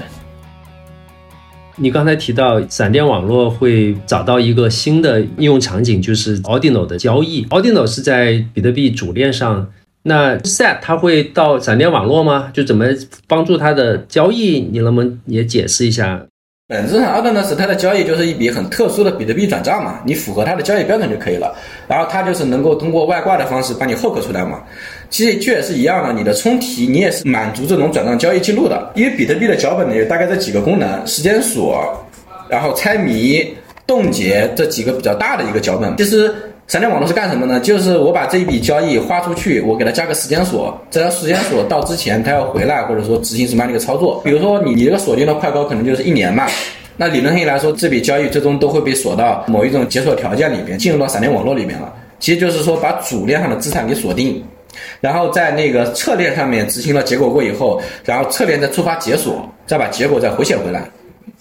你刚才提到闪电网络会找到一个新的应用场景，就是 Audino 的交易 Audino 是在比特币主链上。那 Set 它会到闪电网络吗？就怎么帮助它的交易？你能不能也解释一下？本质上 a u d n 是它的交易就是一笔很特殊的比特币转账嘛，你符合它的交易标准就可以了。然后它就是能够通过外挂的方式把你 hook 出来嘛。其实这也是一样的，你的充题你也是满足这种转账交易记录的。因为比特币的脚本呢有大概这几个功能：时间锁，然后猜谜、冻结这几个比较大的一个脚本。其实。闪电网络是干什么呢？就是我把这一笔交易花出去，我给它加个时间锁，在它时间锁到之前，它要回来，或者说执行什么样的一个操作。比如说你你这个锁定的快高可能就是一年嘛，那理论上来说，这笔交易最终都会被锁到某一种解锁条件里边，进入到闪电网络里面了。其实就是说把主链上的资产给锁定，然后在那个侧链上面执行了结果过以后，然后侧链再触发解锁，再把结果再回写回来。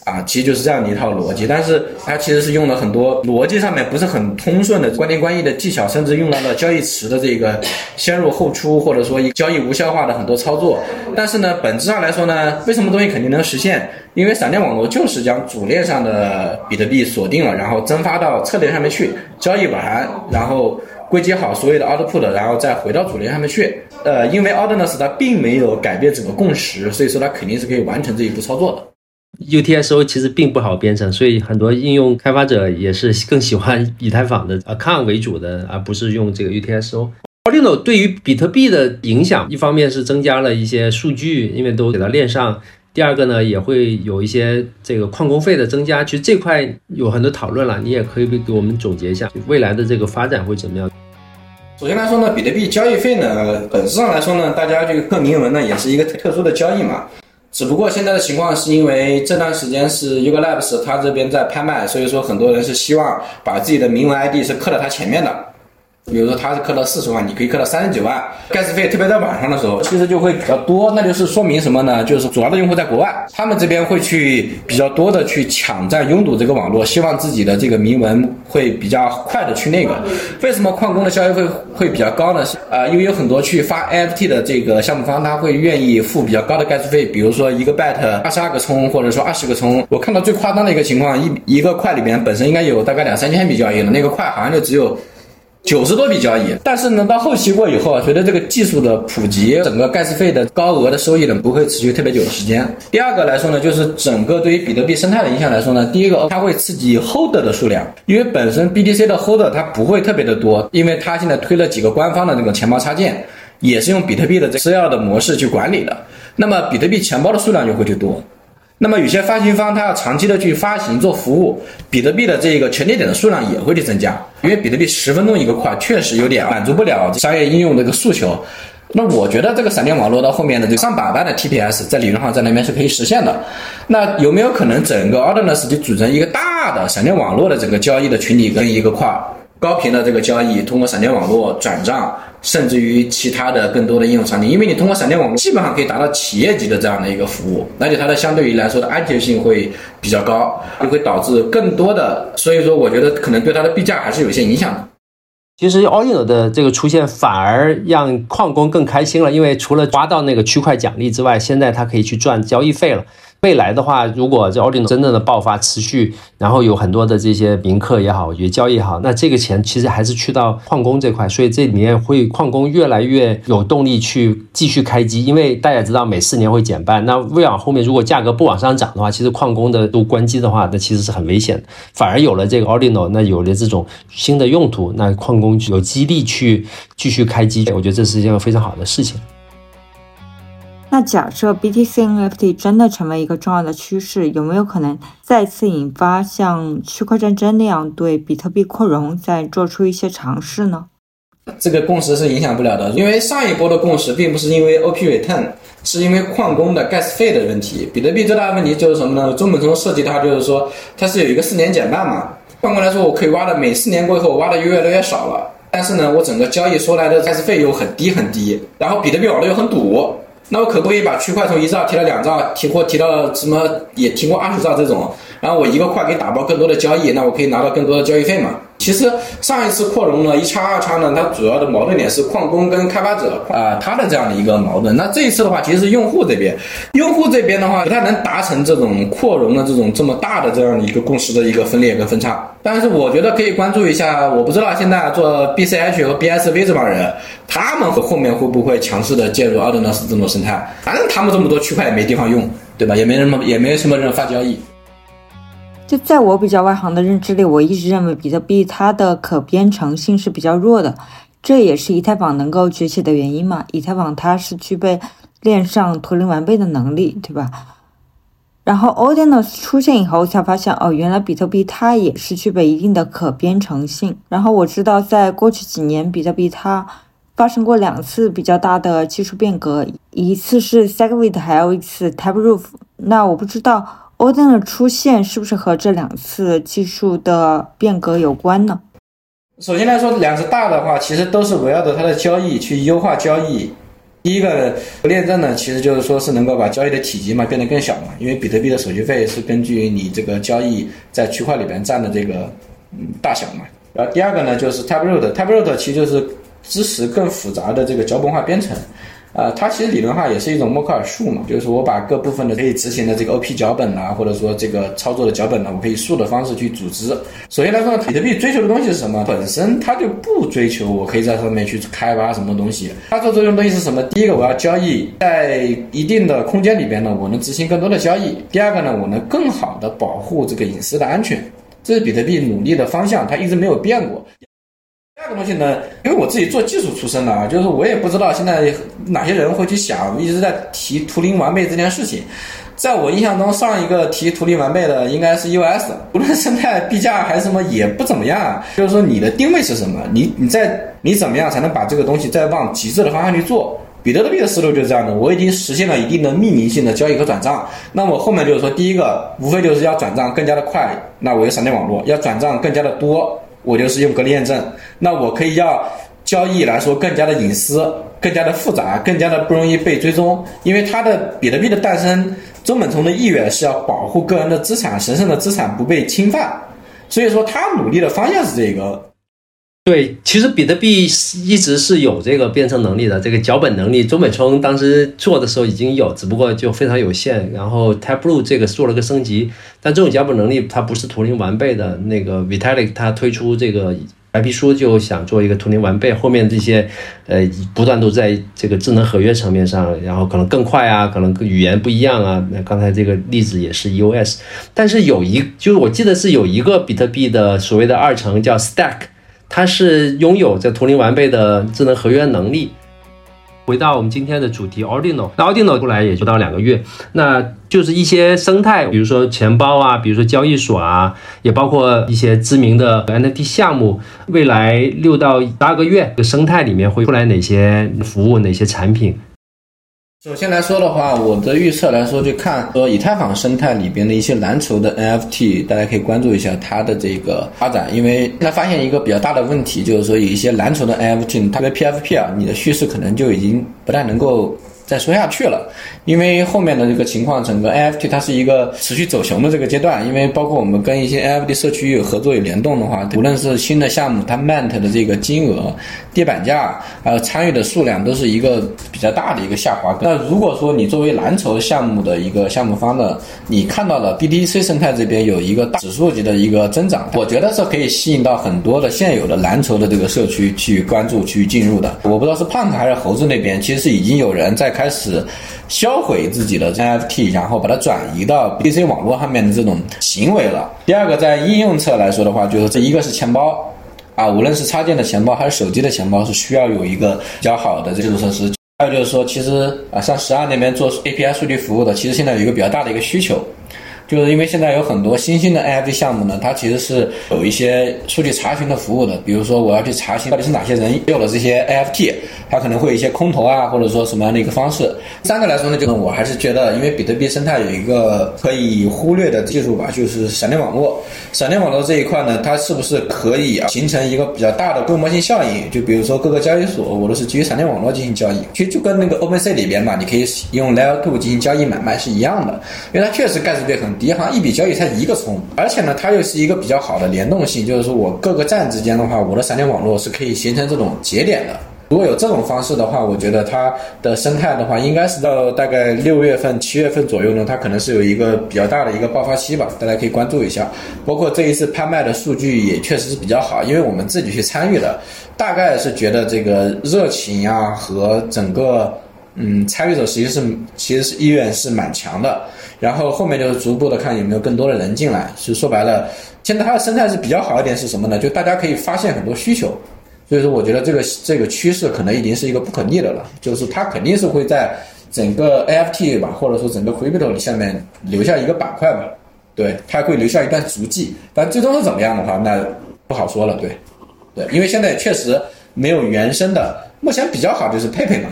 啊，其实就是这样的一套逻辑，但是它其实是用了很多逻辑上面不是很通顺的关联关系的技巧，甚至用到了交易池的这个先入后出，或者说交易无效化的很多操作。但是呢，本质上来说呢，为什么东西肯定能实现？因为闪电网络就是将主链上的比特币锁定了，然后增发到侧链上面去交易完，然后归结好所有的 output，然后再回到主链上面去。呃，因为 Ordinals 它并没有改变整个共识，所以说它肯定是可以完成这一步操作的。UTXO 其实并不好编程，所以很多应用开发者也是更喜欢 以太坊的 account 为主的，而不是用这个 UTXO。Ardino 对于比特币的影响，一方面是增加了一些数据，因为都给它链上；第二个呢，也会有一些这个矿工费的增加。其实这块有很多讨论了，你也可以给我们总结一下未来的这个发展会怎么样。首先来说呢，比特币交易费呢，本质上来说呢，大家这个更明文呢，也是一个特殊的交易嘛。只不过现在的情况是因为这段时间是 Yuga Labs 它这边在拍卖，所以说很多人是希望把自己的铭文 ID 是刻在它前面的。比如说他是刻了四十万，你可以刻到三十九万，盖斯费特别在晚上的时候，其实就会比较多，那就是说明什么呢？就是主要的用户在国外，他们这边会去比较多的去抢占拥堵这个网络，希望自己的这个铭文会比较快的去那个。为什么矿工的交易费会会比较高呢？啊，因为有很多去发 NFT 的这个项目方，他会愿意付比较高的盖斯费，比如说一个 bet 二十二个冲，或者说二十个冲。我看到最夸张的一个情况，一一个块里面本身应该有大概两三千笔交易的那个块，好像就只有。九十多笔交易，但是呢，到后期过以后啊，随着这个技术的普及，整个盖斯费的高额的收益呢，不会持续特别久的时间。第二个来说呢，就是整个对于比特币生态的影响来说呢，第一个它会刺激 holder 的数量，因为本身 BTC 的 holder 它不会特别的多，因为它现在推了几个官方的那个钱包插件，也是用比特币的这私钥的模式去管理的，那么比特币钱包的数量就会去多。那么有些发行方他要长期的去发行做服务，比特币的这个权利点的数量也会去增加，因为比特币十分钟一个块，确实有点满足不了商业应用这个诉求。那我觉得这个闪电网络到后面的这个上百万的 TPS 在理论上在那边是可以实现的。那有没有可能整个 a u d n e s 就组成一个大的闪电网络的整个交易的群体跟一个块？高频的这个交易，通过闪电网络转账，甚至于其他的更多的应用场景，因为你通过闪电网络基本上可以达到企业级的这样的一个服务，而且它的相对于来说的安全性会比较高，就会导致更多的，所以说我觉得可能对它的币价还是有些影响的。其实，all i n 的这个出现反而让矿工更开心了，因为除了挖到那个区块奖励之外，现在他可以去赚交易费了。未来的话，如果这 Ordinal 真正的爆发持续，然后有很多的这些铭刻也好，我觉得交易也好，那这个钱其实还是去到矿工这块，所以这里面会矿工越来越有动力去继续开机，因为大家知道每四年会减半，那未往后面如果价格不往上涨的话，其实矿工的都关机的话，那其实是很危险的。反而有了这个 Ordinal，那有了这种新的用途，那矿工有激励去继续开机，我觉得这是一件非常好的事情。那假设 BTC NFT 真的成为一个重要的趋势，有没有可能再次引发像区块战争那样对比特币扩容再做出一些尝试呢？这个共识是影响不了的，因为上一波的共识并不是因为 OP return，是因为矿工的 gas 费的问题。比特币最大的问题就是什么呢？中本聪设计的话就是说，它是有一个四年减半嘛。换过来说，我可以挖的每四年过后，我挖的越来越少了，但是呢，我整个交易收来的 gas 费又很低很低，然后比特币网络又很堵。那我可不可以把区块从一兆提到两兆，提或提到什么也提过二十兆这种，然后我一个块给打包更多的交易，那我可以拿到更多的交易费嘛？其实上一次扩容呢，一叉二叉呢，它主要的矛盾点是矿工跟开发者啊，它的这样的一个矛盾。那这一次的话，其实是用户这边，用户这边的话不太能达成这种扩容的这种这么大的这样的一个共识的一个分裂跟分叉。但是我觉得可以关注一下，我不知道现在做 BCH 和 BSV 这帮人，他们后面会不会强势的介入 a u d n o 这种生态？反正他们这么多区块也没地方用，对吧？也没什么，也没什么人发交易。在我比较外行的认知里，我一直认为比特币它的可编程性是比较弱的，这也是以太坊能够崛起的原因嘛。以太坊它是具备链上图灵完备的能力，对吧？然后 Ordinals 出现以后，才发现哦，原来比特币它也是具备一定的可编程性。然后我知道，在过去几年，比特币它发生过两次比较大的技术变革，一次是 Segwit，还有一次 Taproot。那我不知道。O d e n 的出现是不是和这两次技术的变革有关呢？首先来说，两次大的话，其实都是围绕着它的交易去优化交易。第一个链证呢，其实就是说是能够把交易的体积嘛变得更小嘛，因为比特币的手续费是根据你这个交易在区块里边占的这个嗯大小嘛。然后第二个呢，就是 Taproot，Taproot 其实就是支持更复杂的这个脚本化编程。呃，它其实理论化也是一种默克尔树嘛，就是我把各部分的可以执行的这个 OP 脚本啊，或者说这个操作的脚本呢，我可以树的方式去组织。首先来说，比特币追求的东西是什么？本身它就不追求我可以在上面去开发什么东西。它做这种东西是什么？第一个，我要交易在一定的空间里边呢，我能执行更多的交易。第二个呢，我能更好的保护这个隐私的安全。这是比特币努力的方向，它一直没有变过。这个东西呢，因为我自己做技术出身的啊，就是我也不知道现在哪些人会去想，一直在提图灵完备这件事情。在我印象中，上一个提图灵完备的应该是 EOS，无论生态、币价还是什么，也不怎么样。就是说，你的定位是什么？你你在你怎么样才能把这个东西再往极致的方向去做？比特币的思路就是这样的，我已经实现了一定的匿名性的交易和转账，那么后面就是说，第一个无非就是要转账更加的快，那我有闪电网络；要转账更加的多，我就是用隔离验证。那我可以要交易来说更加的隐私、更加的复杂、更加的不容易被追踪，因为它的比特币的诞生，中本聪的意愿是要保护个人的资产、神圣的资产不被侵犯，所以说他努力的方向是这个。对，其实比特币一直是有这个编程能力的，这个脚本能力，中本聪当时做的时候已经有，只不过就非常有限。然后 Taproot 这个做了个升级，但这种脚本能力它不是图灵完备的。那个 Vitalik 他推出这个白皮书就想做一个图灵完备，后面这些呃不断都在这个智能合约层面上，然后可能更快啊，可能语言不一样啊。那刚才这个例子也是 EOS，但是有一就是我记得是有一个比特币的所谓的二层叫 Stack。它是拥有这图灵完备的智能合约能力。回到我们今天的主题，Ordinal，Ordinal 出来也不到两个月，那就是一些生态，比如说钱包啊，比如说交易所啊，也包括一些知名的 NFT 项目。未来六到八个月，这个生态里面会出来哪些服务、哪些产品？首先来说的话，我的预测来说，就看说以太坊生态里边的一些蓝筹的 NFT，大家可以关注一下它的这个发展，因为现在发现一个比较大的问题，就是说有一些蓝筹的 NFT，它的 PFP 啊，你的叙事可能就已经不太能够。再说下去了，因为后面的这个情况，整个 NFT 它是一个持续走熊的这个阶段。因为包括我们跟一些 NFT 社区有合作有联动的话，无论是新的项目，它 mint 的这个金额、跌板价，还有参与的数量，都是一个比较大的一个下滑。那如果说你作为蓝筹项目的一个项目方的，你看到了 BTC 生态这边有一个大指数级的一个增长，我觉得是可以吸引到很多的现有的蓝筹的这个社区去关注、去进入的。我不知道是胖子还是猴子那边，其实是已经有人在。开开始销毁自己的 NFT，然后把它转移到 BC 网络上面的这种行为了。第二个，在应用侧来说的话，就是这一个是钱包啊，无论是插件的钱包还是手机的钱包，是需要有一个比较好的基础设施。还有就是说，其实啊，像十二那边做 API 数据服务的，其实现在有一个比较大的一个需求。就是因为现在有很多新兴的 NFT 项目呢，它其实是有一些数据查询的服务的。比如说，我要去查询到底是哪些人有了这些 NFT，它可能会有一些空投啊，或者说什么样的一个方式。第三个来说呢，就是我还是觉得，因为比特币生态有一个可以忽略的技术吧，就是闪电网络。闪电网络这一块呢，它是不是可以啊形成一个比较大的规模性效应？就比如说各个交易所，我都是基于闪电网络进行交易，其实就跟那个 OpenSea 里边嘛，你可以用 Layer Two 进行交易买卖是一样的，因为它确实盖茨比很。银行一笔交易才一个葱，而且呢，它又是一个比较好的联动性，就是说我各个站之间的话，我的闪电网络是可以形成这种节点的。如果有这种方式的话，我觉得它的生态的话，应该是到大概六月份、七月份左右呢，它可能是有一个比较大的一个爆发期吧，大家可以关注一下。包括这一次拍卖的数据也确实是比较好，因为我们自己去参与的，大概是觉得这个热情呀和整个嗯参与者其实是其实是意愿是蛮强的。然后后面就是逐步的看有没有更多的人进来，是说白了，现在它的生态是比较好一点，是什么呢？就大家可以发现很多需求，所以说我觉得这个这个趋势可能已经是一个不可逆的了，就是它肯定是会在整个 AFT 吧，或者说整个 Crypto 下面留下一个板块吧，对，它会留下一段足迹，但最终是怎么样的话，那不好说了，对，对，因为现在确实没有原生的，目前比较好就是佩佩嘛。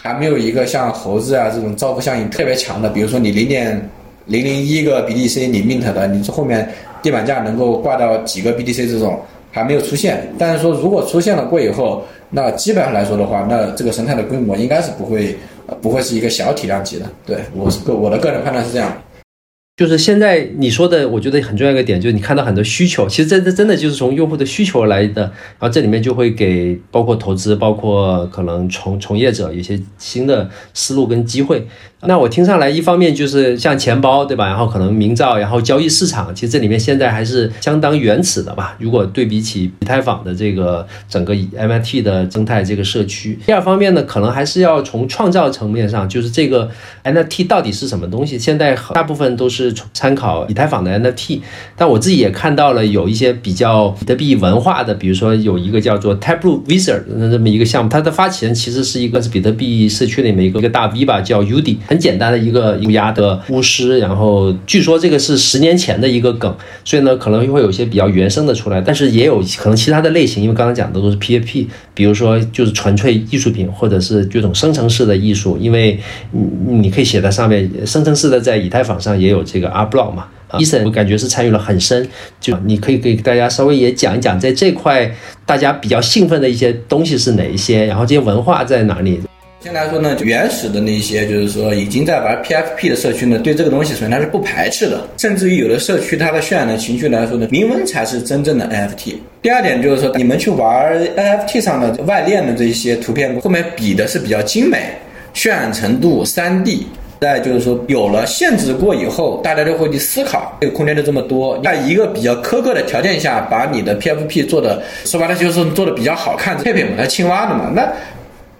还没有一个像猴子啊这种造富效应特别强的，比如说你零点零零一个 BDC 你 mint 的，你这后面地板价能够挂到几个 BDC 这种还没有出现。但是说如果出现了过以后，那基本上来说的话，那这个生态的规模应该是不会不会是一个小体量级的。对我是个我的个人判断是这样。就是现在你说的，我觉得很重要一个点，就是你看到很多需求，其实这这真的就是从用户的需求来的，然后这里面就会给包括投资，包括可能从从业者有些新的思路跟机会。那我听上来，一方面就是像钱包，对吧？然后可能明造，然后交易市场，其实这里面现在还是相当原始的吧。如果对比起以太坊的这个整个 MIT 的生态这个社区，第二方面呢，可能还是要从创造层面上，就是这个 NFT 到底是什么东西？现在大部分都是参考以太坊的 NFT，但我自己也看到了有一些比较比特币文化的，比如说有一个叫做 Taproot Wizard 的这么一个项目，它的发起人其实是一个是比特币社区里面一个一个大 V 吧，叫 Udi。很简单的一个乌鸦的巫师，然后据说这个是十年前的一个梗，所以呢可能会有一些比较原生的出来，但是也有可能其他的类型，因为刚刚讲的都是 P A P，比如说就是纯粹艺术品，或者是这种生成式的艺术，因为你你可以写在上面，生成式的在以太坊上也有这个 Art Block 嘛。伊森，我感觉是参与了很深，就你可以给大家稍微也讲一讲，在这块大家比较兴奋的一些东西是哪一些，然后这些文化在哪里？先来说呢，原始的那些就是说已经在玩 PFP 的社区呢，对这个东西首先它是不排斥的，甚至于有的社区它的渲染的情绪来说呢，铭文才是真正的 NFT。第二点就是说，你们去玩 NFT 上的外链的这些图片，后面比的是比较精美，渲染程度、三 D。再就是说，有了限制过以后，大家就会去思考，这个空间就这么多，在一个比较苛刻的条件下，把你的 PFP 做的，说白了就是做的比较好看。佩佩嘛，它青蛙的嘛，那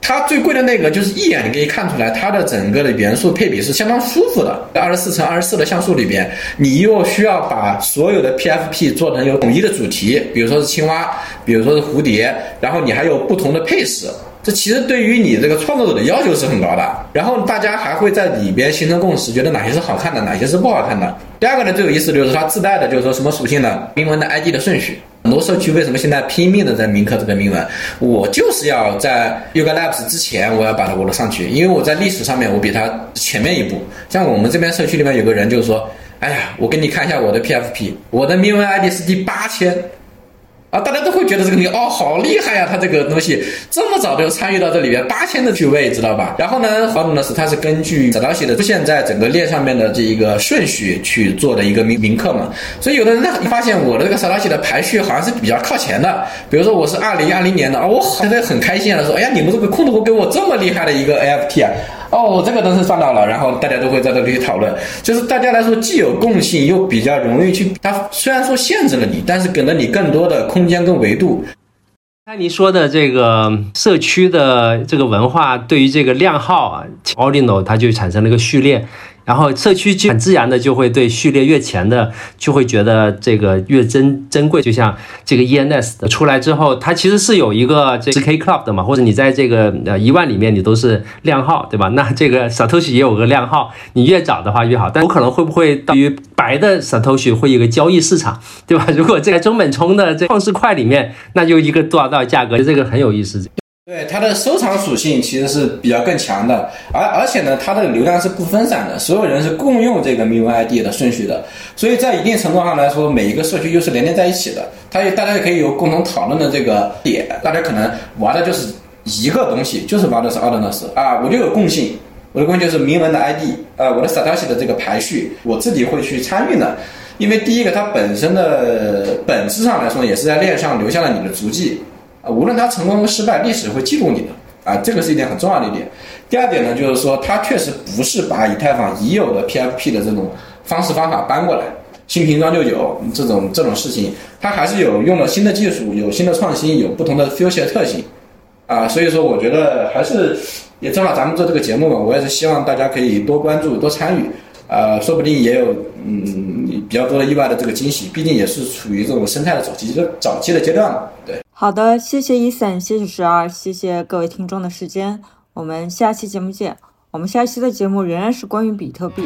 它最贵的那个，就是一眼你可以看出来，它的整个的元素配比是相当舒服的。二十四乘二十四的像素里边，你又需要把所有的 PFP 做成有统一的主题，比如说是青蛙，比如说是蝴蝶，然后你还有不同的配饰。这其实对于你这个创作者的要求是很高的，然后大家还会在里边形成共识，觉得哪些是好看的，哪些是不好看的。第二个呢，最有意思的就是它自带的，就是说什么属性呢？英文的 ID 的顺序。很多社区为什么现在拼命的在铭刻这个铭文？我就是要在 Yuga Labs 之前，我要把它握了上去，因为我在历史上面我比它前面一步。像我们这边社区里面有个人就是说，哎呀，我给你看一下我的 PFP，我的铭文 ID 是第八千。啊，大家都会觉得这个东西哦，好厉害呀！它这个东西这么早就参与到这里边，八千的序位，知道吧？然后呢，好呢是他是根据扫垃圾的出现在整个链上面的这一个顺序去做的一个铭铭刻嘛。所以有的人呢，发现我的这个扫垃圾的排序好像是比较靠前的。比如说我是二零二零年的啊，我现在很开心啊，说哎呀，你们这个空投给我这么厉害的一个 NFT 啊。哦，这个都是算到了，然后大家都会在这里讨论，就是大家来说既有共性，又比较容易去。它虽然说限制了你，但是给了你更多的空间跟维度。那你说的这个社区的这个文化，对于这个量号啊，Ordinal 它就产生了一个序列。然后社区就很自然的就会对序列越前的就会觉得这个越珍珍贵，就像这个 ENS 的出来之后，它其实是有一个这 K Club 的嘛，或者你在这个呃一万里面你都是量号，对吧？那这个 Satoshi 也有个量号，你越早的话越好。但有可能会不会对于白的 Satoshi 会有个交易市场，对吧？如果这个中本聪的这创世块里面，那就一个多少多少价格，这个很有意思。对它的收藏属性其实是比较更强的，而而且呢，它的流量是不分散的，所有人是共用这个铭文 ID 的顺序的，所以在一定程度上来说，每一个社区又是连接在一起的，它也大家也可以有共同讨论的这个点，大家可能玩的就是一个东西，就是玩的是 Ordinals 啊，我就有共性，我的共性就是铭文的 ID，呃，我的 Satoshi 的这个排序，我自己会去参与的，因为第一个它本身的本质上来说，也是在链上留下了你的足迹。无论他成功和失败，历史会记录你的啊，这个是一点很重要的一点。第二点呢，就是说它确实不是把以太坊已有的 PFP 的这种方式方法搬过来，新瓶装旧酒这种这种事情，它还是有用了新的技术，有新的创新，有不同的 future 特性啊。所以说，我觉得还是也正好咱们做这个节目嘛，我也是希望大家可以多关注、多参与。呃，说不定也有嗯比较多的意外的这个惊喜，毕竟也是处于这种生态的早期的早期的阶段嘛。对，好的，谢谢伊森，谢谢十二，谢谢各位听众的时间，我们下期节目见。我们下期的节目仍然是关于比特币。